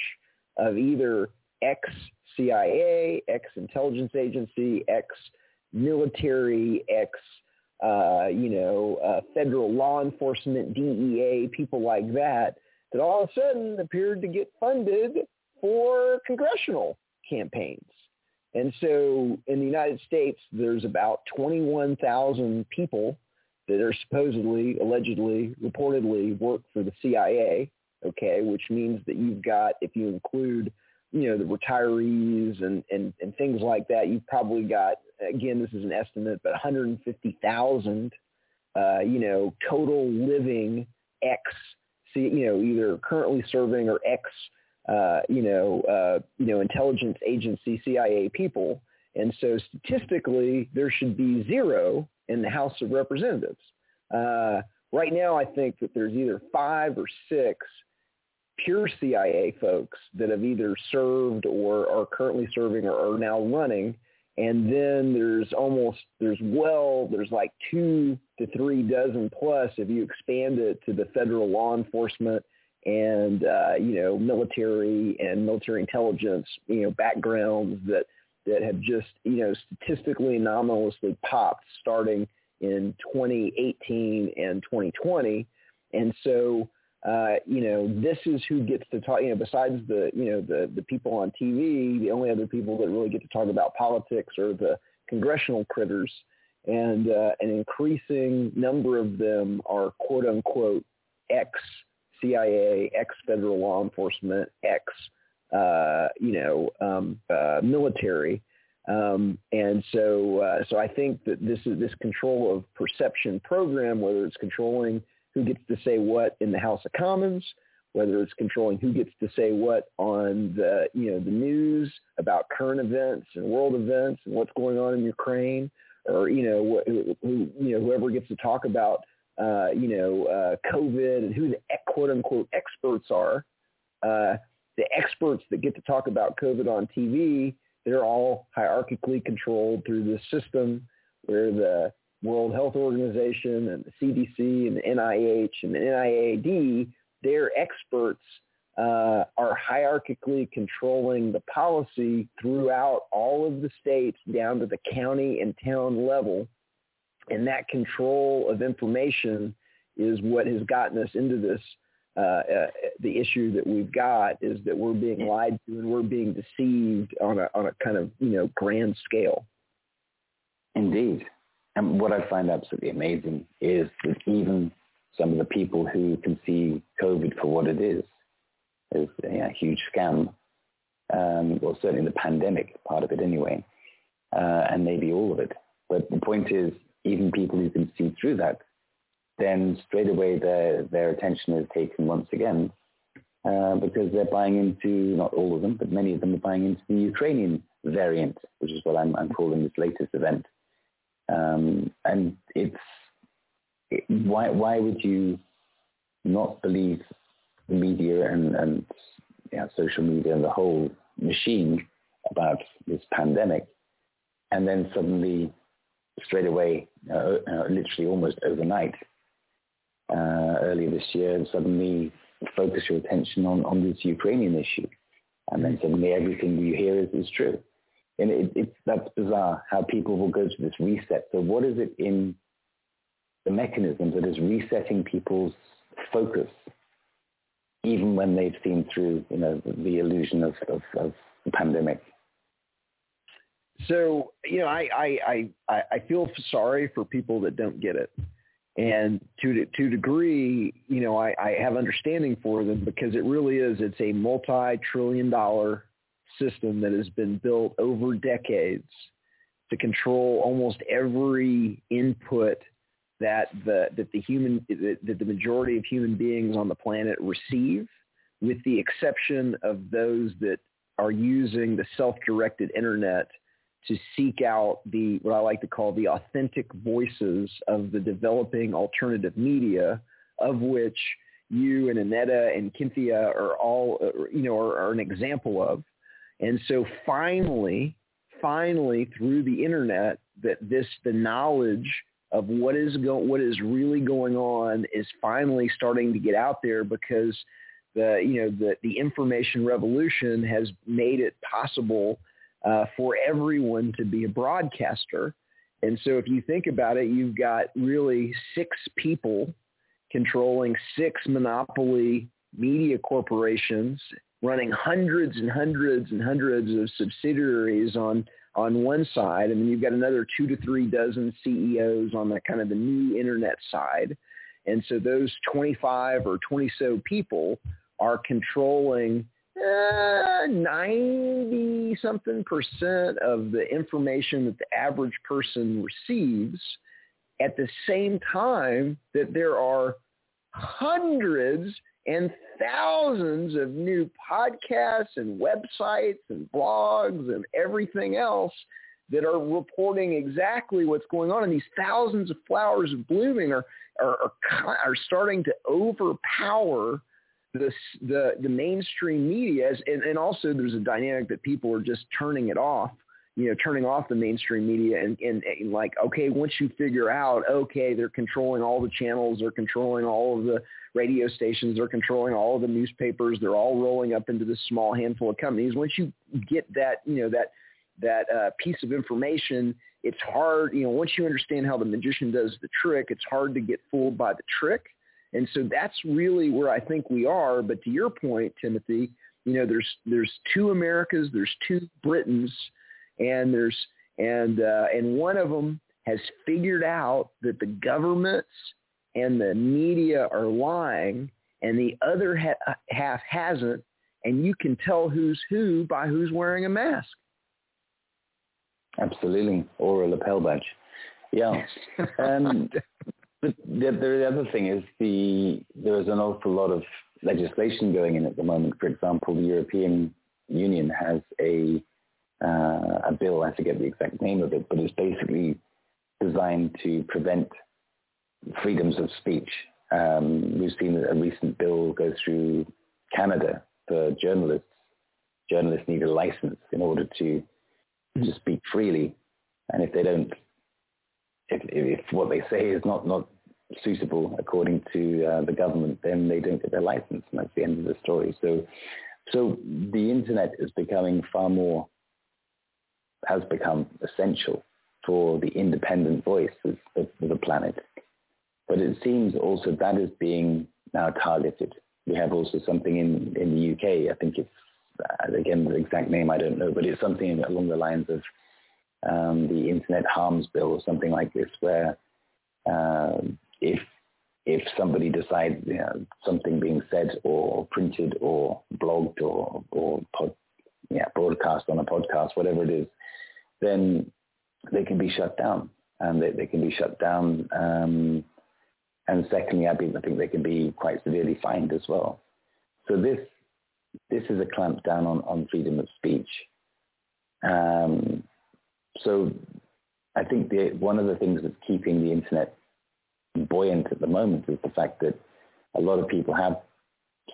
of either ex-CIA, ex-intelligence agency, ex-military, ex uh, you know, uh, federal law enforcement, DEA, people like that, that all of a sudden appeared to get funded for congressional campaigns. And so in the United States, there's about 21,000 people that are supposedly, allegedly, reportedly work for the CIA, okay, which means that you've got, if you include, you know, the retirees and, and, and things like that, you've probably got again, this is an estimate, but 150,000, uh, you know, total living ex, you know, either currently serving or ex, uh, you know, uh, you know, intelligence agency CIA people. And so statistically, there should be zero in the House of Representatives. Uh, right now, I think that there's either five or six pure CIA folks that have either served or are currently serving or are now running and then there's almost there's well there's like two to three dozen plus if you expand it to the federal law enforcement and uh, you know military and military intelligence you know backgrounds that that have just you know statistically anomalously popped starting in 2018 and 2020 and so uh, you know, this is who gets to talk, you know, besides the, you know, the, the people on TV, the only other people that really get to talk about politics are the congressional critters. And uh, an increasing number of them are quote unquote ex-CIA, ex-federal law enforcement, ex, uh, you know, um, uh, military. Um, and so, uh, so I think that this is this control of perception program, whether it's controlling who gets to say what in the House of Commons, whether it's controlling who gets to say what on the you know the news about current events and world events and what's going on in Ukraine, or you know who, you know whoever gets to talk about uh, you know uh, COVID and who the quote unquote experts are. Uh, the experts that get to talk about COVID on TV, they're all hierarchically controlled through this system where the World Health Organization and the CDC and the NIH and the NIAID, their experts uh, are hierarchically controlling the policy throughout all of the states down to the county and town level. And that control of information is what has gotten us into this. Uh, uh, the issue that we've got is that we're being lied to and we're being deceived on a on a kind of you know grand scale. Indeed, and what I find absolutely amazing is that even some of the people who can see COVID for what it is, is a huge scam, um, well, certainly the pandemic part of it anyway, uh, and maybe all of it. But the point is, even people who can see through that, then straight away their, their attention is taken once again uh, because they're buying into, not all of them, but many of them are buying into the Ukrainian variant, which is what I'm, I'm calling this latest event. Um, and it's, it, why, why would you not believe the media and, and social media and the whole machine about this pandemic and then suddenly straight away, uh, uh, literally almost overnight, uh, earlier this year, suddenly focus your attention on, on this Ukrainian issue. And then suddenly everything you hear is, is true. And it, it's, that's bizarre how people will go to this reset. So what is it in the mechanism that is resetting people's focus, even when they've seen through, you know, the, the illusion of, of, of the pandemic? So, you know, I, I, I, I feel sorry for people that don't get it. And to to degree, you know, I, I have understanding for them because it really is. It's a multi-trillion dollar system that has been built over decades to control almost every input that the that the human that the majority of human beings on the planet receive, with the exception of those that are using the self-directed internet to seek out the what I like to call the authentic voices of the developing alternative media, of which you and Aneta and Cynthia are all uh, you know are, are an example of. And so finally, finally through the internet, that this the knowledge of what is go, what is really going on is finally starting to get out there because the you know the the information revolution has made it possible uh, for everyone to be a broadcaster. And so if you think about it, you've got really six people controlling six monopoly media corporations running hundreds and hundreds and hundreds of subsidiaries on on one side, and then you've got another two to three dozen CEOs on the kind of the new internet side. And so those 25 or 20 so people are controlling uh, 90 something percent of the information that the average person receives at the same time that there are hundreds and thousands of new podcasts and websites and blogs and everything else that are reporting exactly what's going on. And these thousands of flowers blooming are, are, are, are starting to overpower the the the mainstream media and, and also there's a dynamic that people are just turning it off you know turning off the mainstream media and, and, and like okay once you figure out okay they're controlling all the channels they're controlling all of the radio stations they're controlling all of the newspapers they're all rolling up into this small handful of companies once you get that you know that that uh, piece of information it's hard you know once you understand how the magician does the trick it's hard to get fooled by the trick and so that's really where I think we are. But to your point, Timothy, you know, there's there's two Americas, there's two Britons, and there's and uh, and one of them has figured out that the governments and the media are lying, and the other ha- half hasn't, and you can tell who's who by who's wearing a mask. Absolutely, or a lapel badge. Yeah. Um, But the, the other thing is the there is an awful lot of legislation going in at the moment. For example, the European Union has a uh, a bill. I forget the exact name of it, but it's basically designed to prevent freedoms of speech. Um, we've seen a recent bill go through Canada for journalists. Journalists need a license in order to to speak freely, and if they don't if, if what they say is not, not suitable according to uh, the government, then they don't get their license, and that's the end of the story. So, so the internet is becoming far more, has become essential for the independent voice of, of the planet. But it seems also that is being now targeted. We have also something in, in the UK, I think it's, uh, again, the exact name I don't know, but it's something along the lines of um, the Internet Harms Bill or something like this, where uh, if if somebody decides you know, something being said or printed or blogged or or pod, yeah broadcast on a podcast, whatever it is, then they can be shut down, and they, they can be shut down. Um, and secondly, I, think they can be quite severely fined as well. So this this is a clamp down on, on freedom of speech. Um, so I think the, one of the things that's keeping the internet buoyant at the moment is the fact that a lot of people have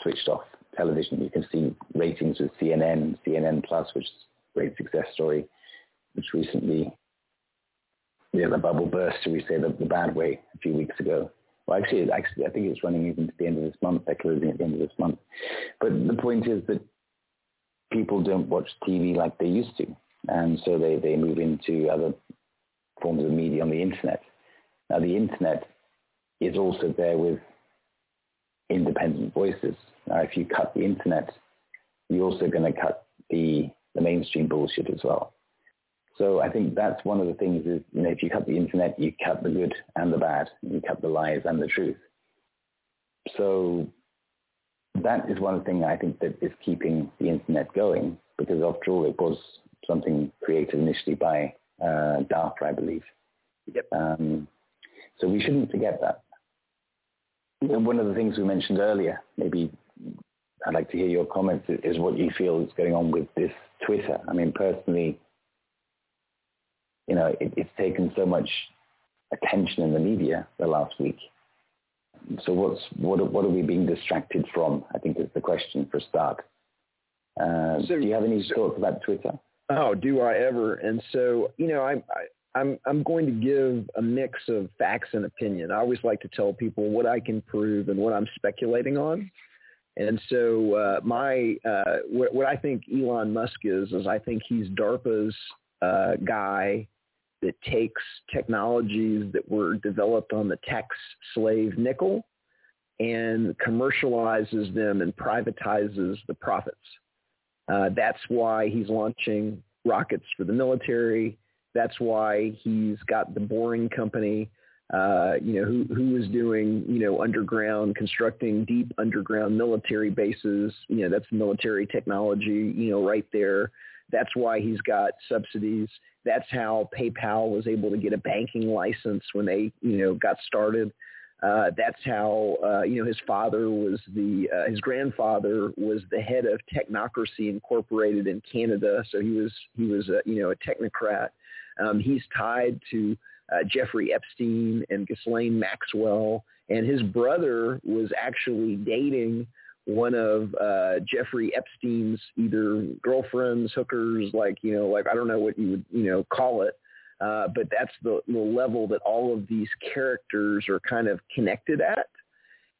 switched off television. You can see ratings with CNN, CNN Plus, which is a great success story, which recently, yeah, the bubble burst, shall we say, the, the bad way a few weeks ago. Well, actually, actually, I think it's running even to the end of this month. They're closing at the end of this month. But the point is that people don't watch TV like they used to. And so they, they move into other forms of media on the internet. Now, the internet is also there with independent voices. Now, if you cut the internet, you're also going to cut the, the mainstream bullshit as well. So I think that's one of the things is, you know, if you cut the internet, you cut the good and the bad. You cut the lies and the truth. So that is one thing I think that is keeping the internet going because after all, it was something created initially by uh, DARPA, I believe. Yep. Um, so we shouldn't forget that. And one of the things we mentioned earlier, maybe I'd like to hear your comments, is what you feel is going on with this Twitter. I mean, personally, you know, it, it's taken so much attention in the media the last week. So what's what what are we being distracted from? I think is the question for start. Uh, so, do you have any so, thoughts about Twitter? Oh, do I ever? And so you know, I, I I'm I'm going to give a mix of facts and opinion. I always like to tell people what I can prove and what I'm speculating on. And so uh, my uh, what, what, I think Elon Musk is is I think he's DARPA's uh, guy that takes technologies that were developed on the tax slave nickel and commercializes them and privatizes the profits. Uh, that's why he's launching rockets for the military. That's why he's got the Boring Company, uh, you know, who, who is doing, you know, underground, constructing deep underground military bases. You know, that's military technology, you know, right there. That's why he's got subsidies. That's how PayPal was able to get a banking license when they, you know, got started. Uh, that's how uh, you know his father was the uh, his grandfather was the head of Technocracy Incorporated in Canada, so he was he was a, you know a technocrat. Um, he's tied to uh, Jeffrey Epstein and Ghislaine Maxwell, and his brother was actually dating one of uh, Jeffrey Epstein's either girlfriends, hookers, like, you know, like, I don't know what you would, you know, call it. Uh, but that's the, the level that all of these characters are kind of connected at.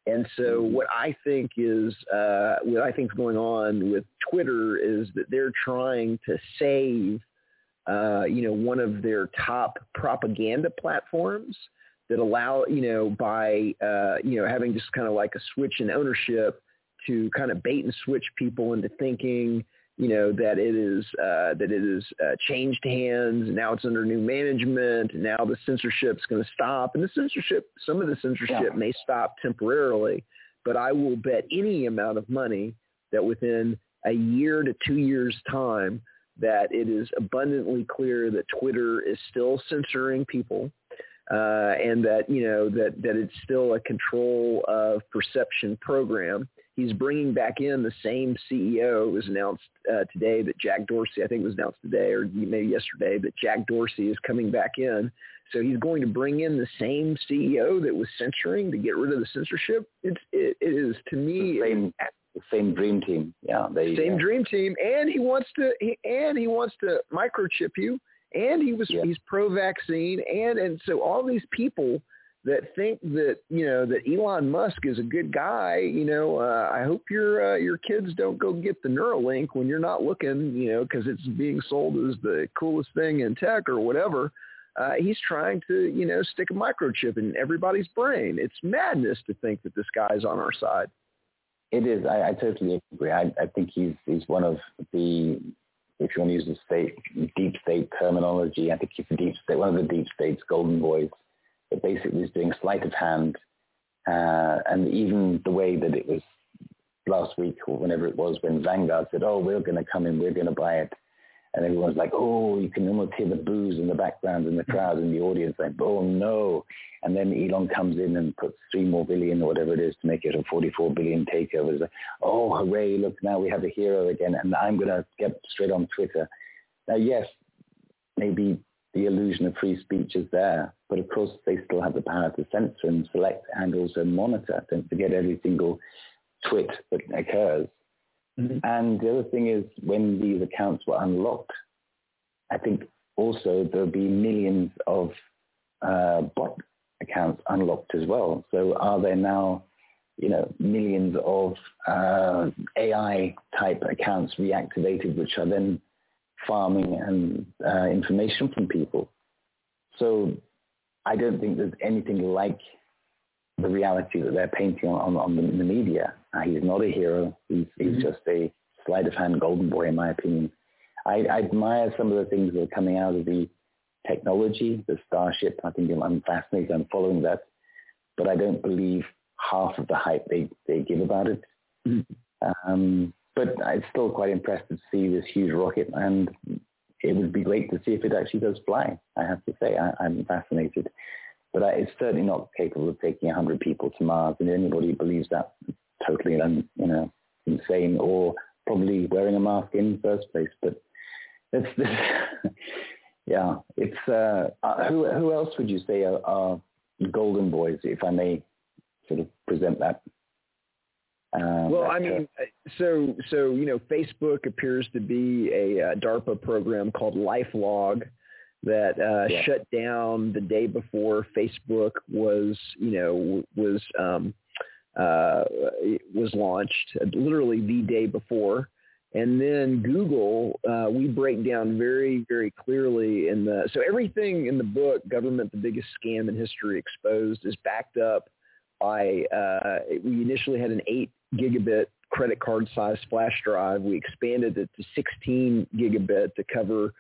And so mm-hmm. what I think is, uh, what I think is going on with Twitter is that they're trying to save, uh, you know, one of their top propaganda platforms that allow, you know, by, uh, you know, having just kind of like a switch in ownership to kind of bait and switch people into thinking, you know, that it is uh, that it is uh, changed hands. Now it's under new management. Now the censorship's going to stop, and the censorship, some of the censorship yeah. may stop temporarily, but I will bet any amount of money that within a year to two years time that it is abundantly clear that Twitter is still censoring people uh, and that you know that that it's still a control of perception program. He's bringing back in the same CEO. It was announced uh, today that Jack Dorsey, I think it was announced today or maybe yesterday, that Jack Dorsey is coming back in. So he's going to bring in the same CEO that was censoring to get rid of the censorship. It's it, it is to me the same, the same dream team. Yeah, they, same yeah. dream team, and he wants to he, and he wants to microchip you and he was yeah. he's pro-vaccine, and and so all these people that think that you know that Elon Musk is a good guy, you know, uh, I hope your uh, your kids don't go get the Neuralink when you're not looking, you know, because it's being sold as the coolest thing in tech or whatever. Uh, he's trying to, you know, stick a microchip in everybody's brain. It's madness to think that this guy's on our side. It is. I, I totally agree. I, I think he's he's one of the if you want to use the state deep state terminology, I think he's the deep state, one of the deep state's golden boys that basically is doing sleight of hand. Uh, and even the way that it was last week or whenever it was when Vanguard said, oh, we're going to come in, we're going to buy it. and everyone's like, oh, you can almost hear the boos in the background and the crowd and the audience like, oh no. And then Elon comes in and puts three more billion or whatever it is to make it a 44 billion takeover. It's like, oh, hooray, look, now we have a hero again. And I'm going to get straight on Twitter. Now, yes, maybe the illusion of free speech is there, but of course they still have the power to censor and select and also monitor. Don't forget every single twit that occurs. Mm-hmm. And the other thing is when these accounts were unlocked, I think also there'll be millions of uh, bot accounts unlocked as well. So are there now, you know, millions of uh, AI type accounts reactivated, which are then farming and uh, information from people? So I don't think there's anything like the reality that they're painting on, on, on the, the, media. Uh, he's not a hero. He's, he's mm-hmm. just a sleight of hand golden boy, in my opinion. I, I, admire some of the things that are coming out of the technology, the Starship. I think I'm fascinated. I'm following that. But I don't believe half of the hype they, they give about it. Mm-hmm. Um, but I'm still quite impressed to see this huge rocket, and it would be great to see if it actually does fly. I have to say, I, I'm fascinated but uh, it's certainly not capable of taking 100 people to Mars. And anybody who believes that totally, you know, insane or probably wearing a mask in the first place. But it's yeah, it's uh, uh, who who else would you say are, are, golden boys, if I may sort of present that? Um, well, I mean, uh, so so you know, Facebook appears to be a, a DARPA program called LifeLog, that uh, yeah. shut down the day before Facebook was, you know, was um, uh, was launched, literally the day before. And then Google, uh, we break down very, very clearly in the so everything in the book, "Government: The Biggest Scam in History Exposed," is backed up by. Uh, we initially had an eight gigabit credit card size flash drive. We expanded it to 16 gigabit to cover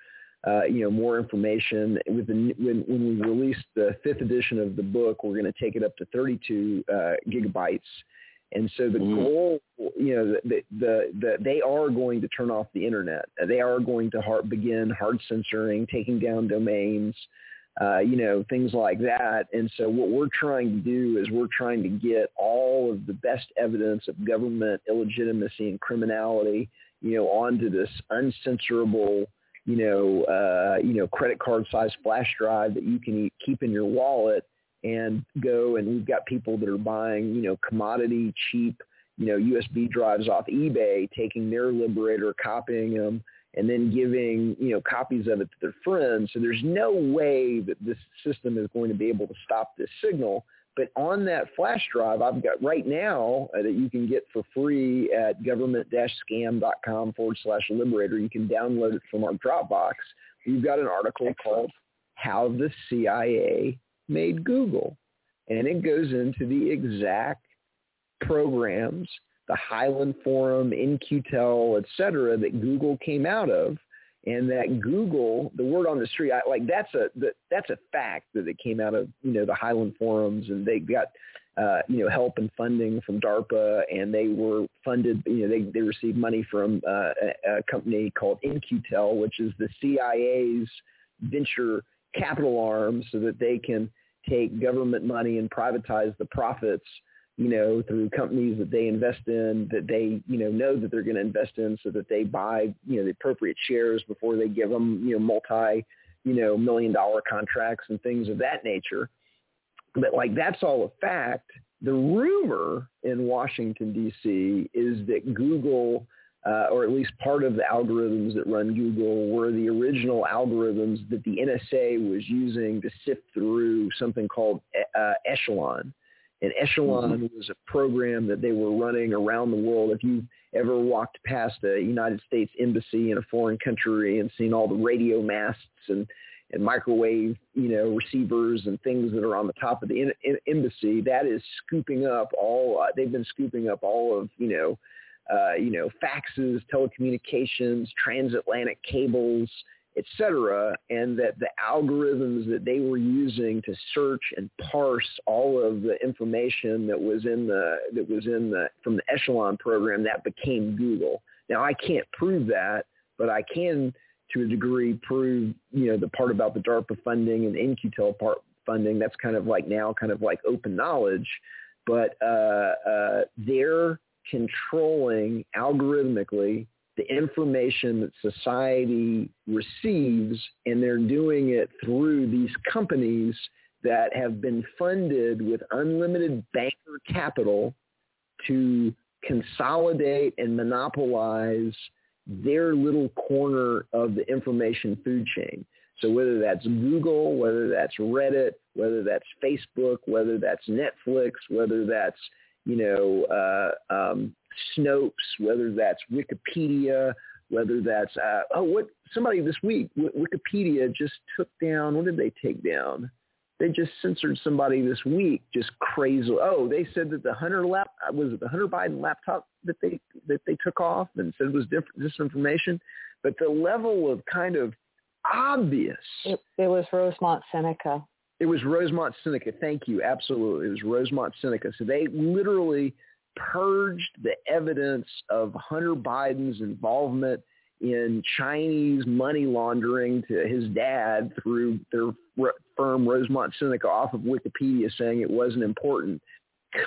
uh, you know, more information. With the, when, when we release the fifth edition of the book, we're going to take it up to 32 uh, gigabytes. And so the mm. goal, you know, the, the, the, they are going to turn off the internet. They are going to hard, begin hard censoring, taking down domains, uh, you know, things like that. And so what we're trying to do is we're trying to get all of the best evidence of government illegitimacy and criminality, you know, onto this uncensorable you know, uh, you know, credit card size flash drive that you can keep in your wallet and go and we've got people that are buying, you know, commodity cheap, you know, USB drives off eBay, taking their Liberator, copying them, and then giving, you know, copies of it to their friends. So there's no way that this system is going to be able to stop this signal. But on that flash drive, I've got right now uh, that you can get for free at government-scam.com forward slash liberator. You can download it from our Dropbox. We've got an article called How the CIA Made Google. And it goes into the exact programs, the Highland Forum, In-Q-Tel, et cetera, that Google came out of and that Google, the word on the street, I, like that's a that's a fact that it came out of you know the Highland forums, and they got uh, you know help and funding from DARPA, and they were funded. You know they they received money from uh, a, a company called In-Q-Tel, which is the CIA's venture capital arm, so that they can take government money and privatize the profits you know, through companies that they invest in that they, you know, know that they're going to invest in so that they buy, you know, the appropriate shares before they give them, you know, multi, you know, million dollar contracts and things of that nature. But like that's all a fact. The rumor in Washington, D.C. is that Google, uh, or at least part of the algorithms that run Google, were the original algorithms that the NSA was using to sift through something called uh, Echelon and Echelon mm-hmm. was a program that they were running around the world. If you've ever walked past a United States embassy in a foreign country and seen all the radio masts and, and microwave, you know, receivers and things that are on the top of the in, in, embassy, that is scooping up all. Uh, they've been scooping up all of, you know, uh, you know, faxes, telecommunications, transatlantic cables, etc., and that the algorithms that they were using to search and parse all of the information that was in the that was in the from the Echelon program that became Google. Now I can't prove that, but I can to a degree prove, you know, the part about the DARPA funding and In-Q-Tel part funding. That's kind of like now kind of like open knowledge. But uh, uh, they're controlling algorithmically the information that society receives, and they're doing it through these companies that have been funded with unlimited banker capital to consolidate and monopolize their little corner of the information food chain. So whether that's Google, whether that's Reddit, whether that's Facebook, whether that's Netflix, whether that's you know uh, um, Snopes, whether that's Wikipedia, whether that's uh, oh what somebody this week Wikipedia just took down. What did they take down? They just censored somebody this week, just crazy. Oh, they said that the Hunter lap was it the Hunter Biden laptop that they that they took off and said was different disinformation. But the level of kind of obvious. It, it was Rosemont Seneca. It was Rosemont Seneca. Thank you. Absolutely. It was Rosemont Seneca. So they literally purged the evidence of Hunter Biden's involvement in Chinese money laundering to his dad through their firm Rosemont Seneca off of Wikipedia saying it wasn't important.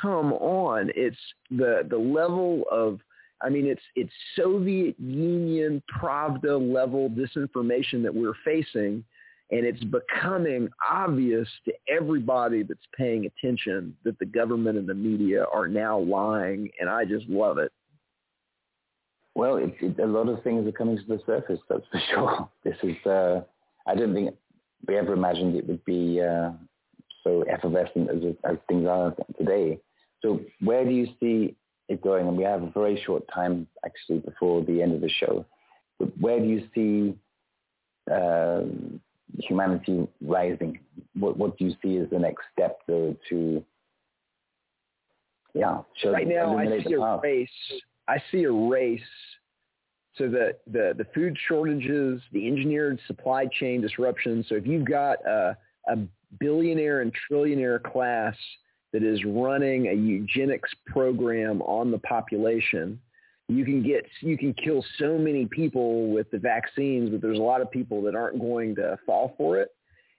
Come on, it's the the level of I mean it's it's Soviet Union Pravda level disinformation that we're facing and it's becoming obvious to everybody that's paying attention that the government and the media are now lying and I just love it. Well, it, it, a lot of things are coming to the surface, that's for sure. This is, uh, I don't think we ever imagined it would be uh, so effervescent as, as things are today. So where do you see it going? And we have a very short time actually before the end of the show. But where do you see uh, humanity rising? What, what do you see as the next step to, to yeah, show right now I see a race I see a race so the, the, the food shortages, the engineered supply chain disruption. So if you've got a, a billionaire and trillionaire class that is running a eugenics program on the population, you can get you can kill so many people with the vaccines, but there's a lot of people that aren't going to fall for it.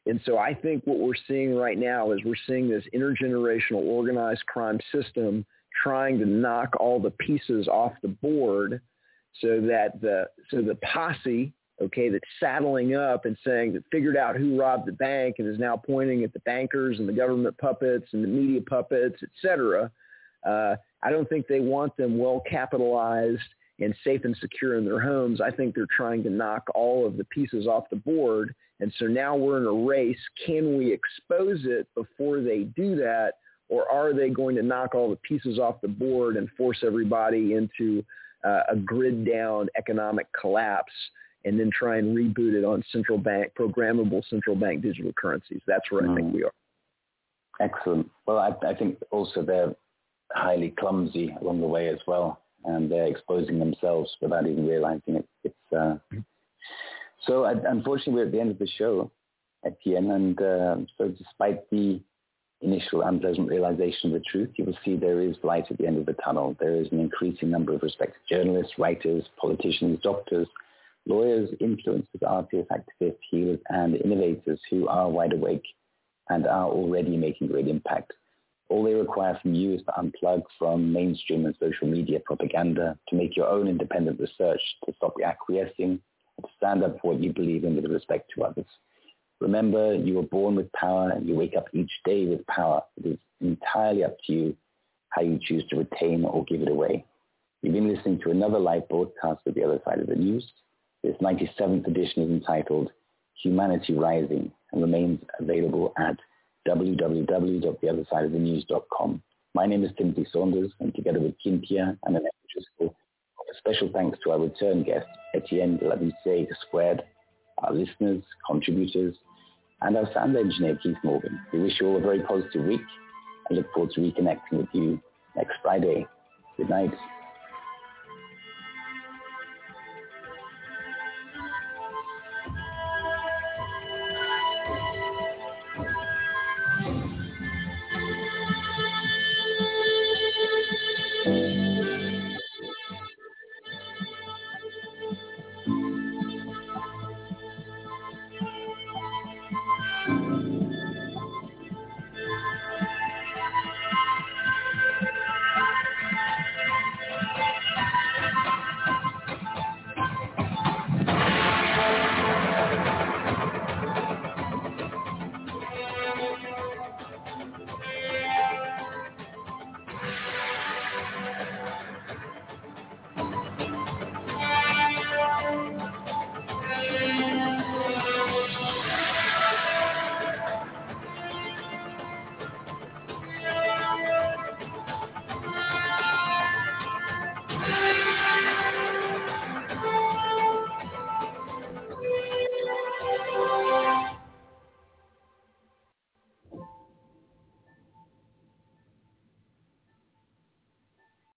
And so I think what we're seeing right now is we're seeing this intergenerational organized crime system trying to knock all the pieces off the board so that the so the posse okay that's saddling up and saying that figured out who robbed the bank and is now pointing at the bankers and the government puppets and the media puppets etc uh, i don't think they want them well capitalized and safe and secure in their homes i think they're trying to knock all of the pieces off the board and so now we're in a race can we expose it before they do that or are they going to knock all the pieces off the board and force everybody into uh, a grid down economic collapse and then try and reboot it on central bank, programmable central bank digital currencies? That's where mm. I think hmm. we are. Excellent. Well, I, I think also they're highly clumsy along the way as well, and they're exposing themselves without even realizing it. It's uh, so. Unfortunately, we're at the end of the show, Etienne, and uh, so despite the initial unpleasant realization of the truth, you will see there is light at the end of the tunnel. There is an increasing number of respected journalists, writers, politicians, doctors, lawyers, influencers, artists, activists, healers, and innovators who are wide awake and are already making great impact. All they require from you is to unplug from mainstream and social media propaganda, to make your own independent research, to stop acquiescing, and to stand up for what you believe in with respect to others. Remember, you were born with power and you wake up each day with power. It is entirely up to you how you choose to retain or give it away. You've been listening to another live broadcast of The Other Side of the News. This 97th edition is entitled Humanity Rising and remains available at www.theothersideofthenews.com. My name is Timothy Saunders, and together with Kim Tia and Annette Driscoll, a special thanks to our return guest, Etienne de la Boetie Squared, our listeners, contributors, and our sound engineer, Keith Morgan. We wish you all a very positive week and look forward to reconnecting with you next Friday. Good night.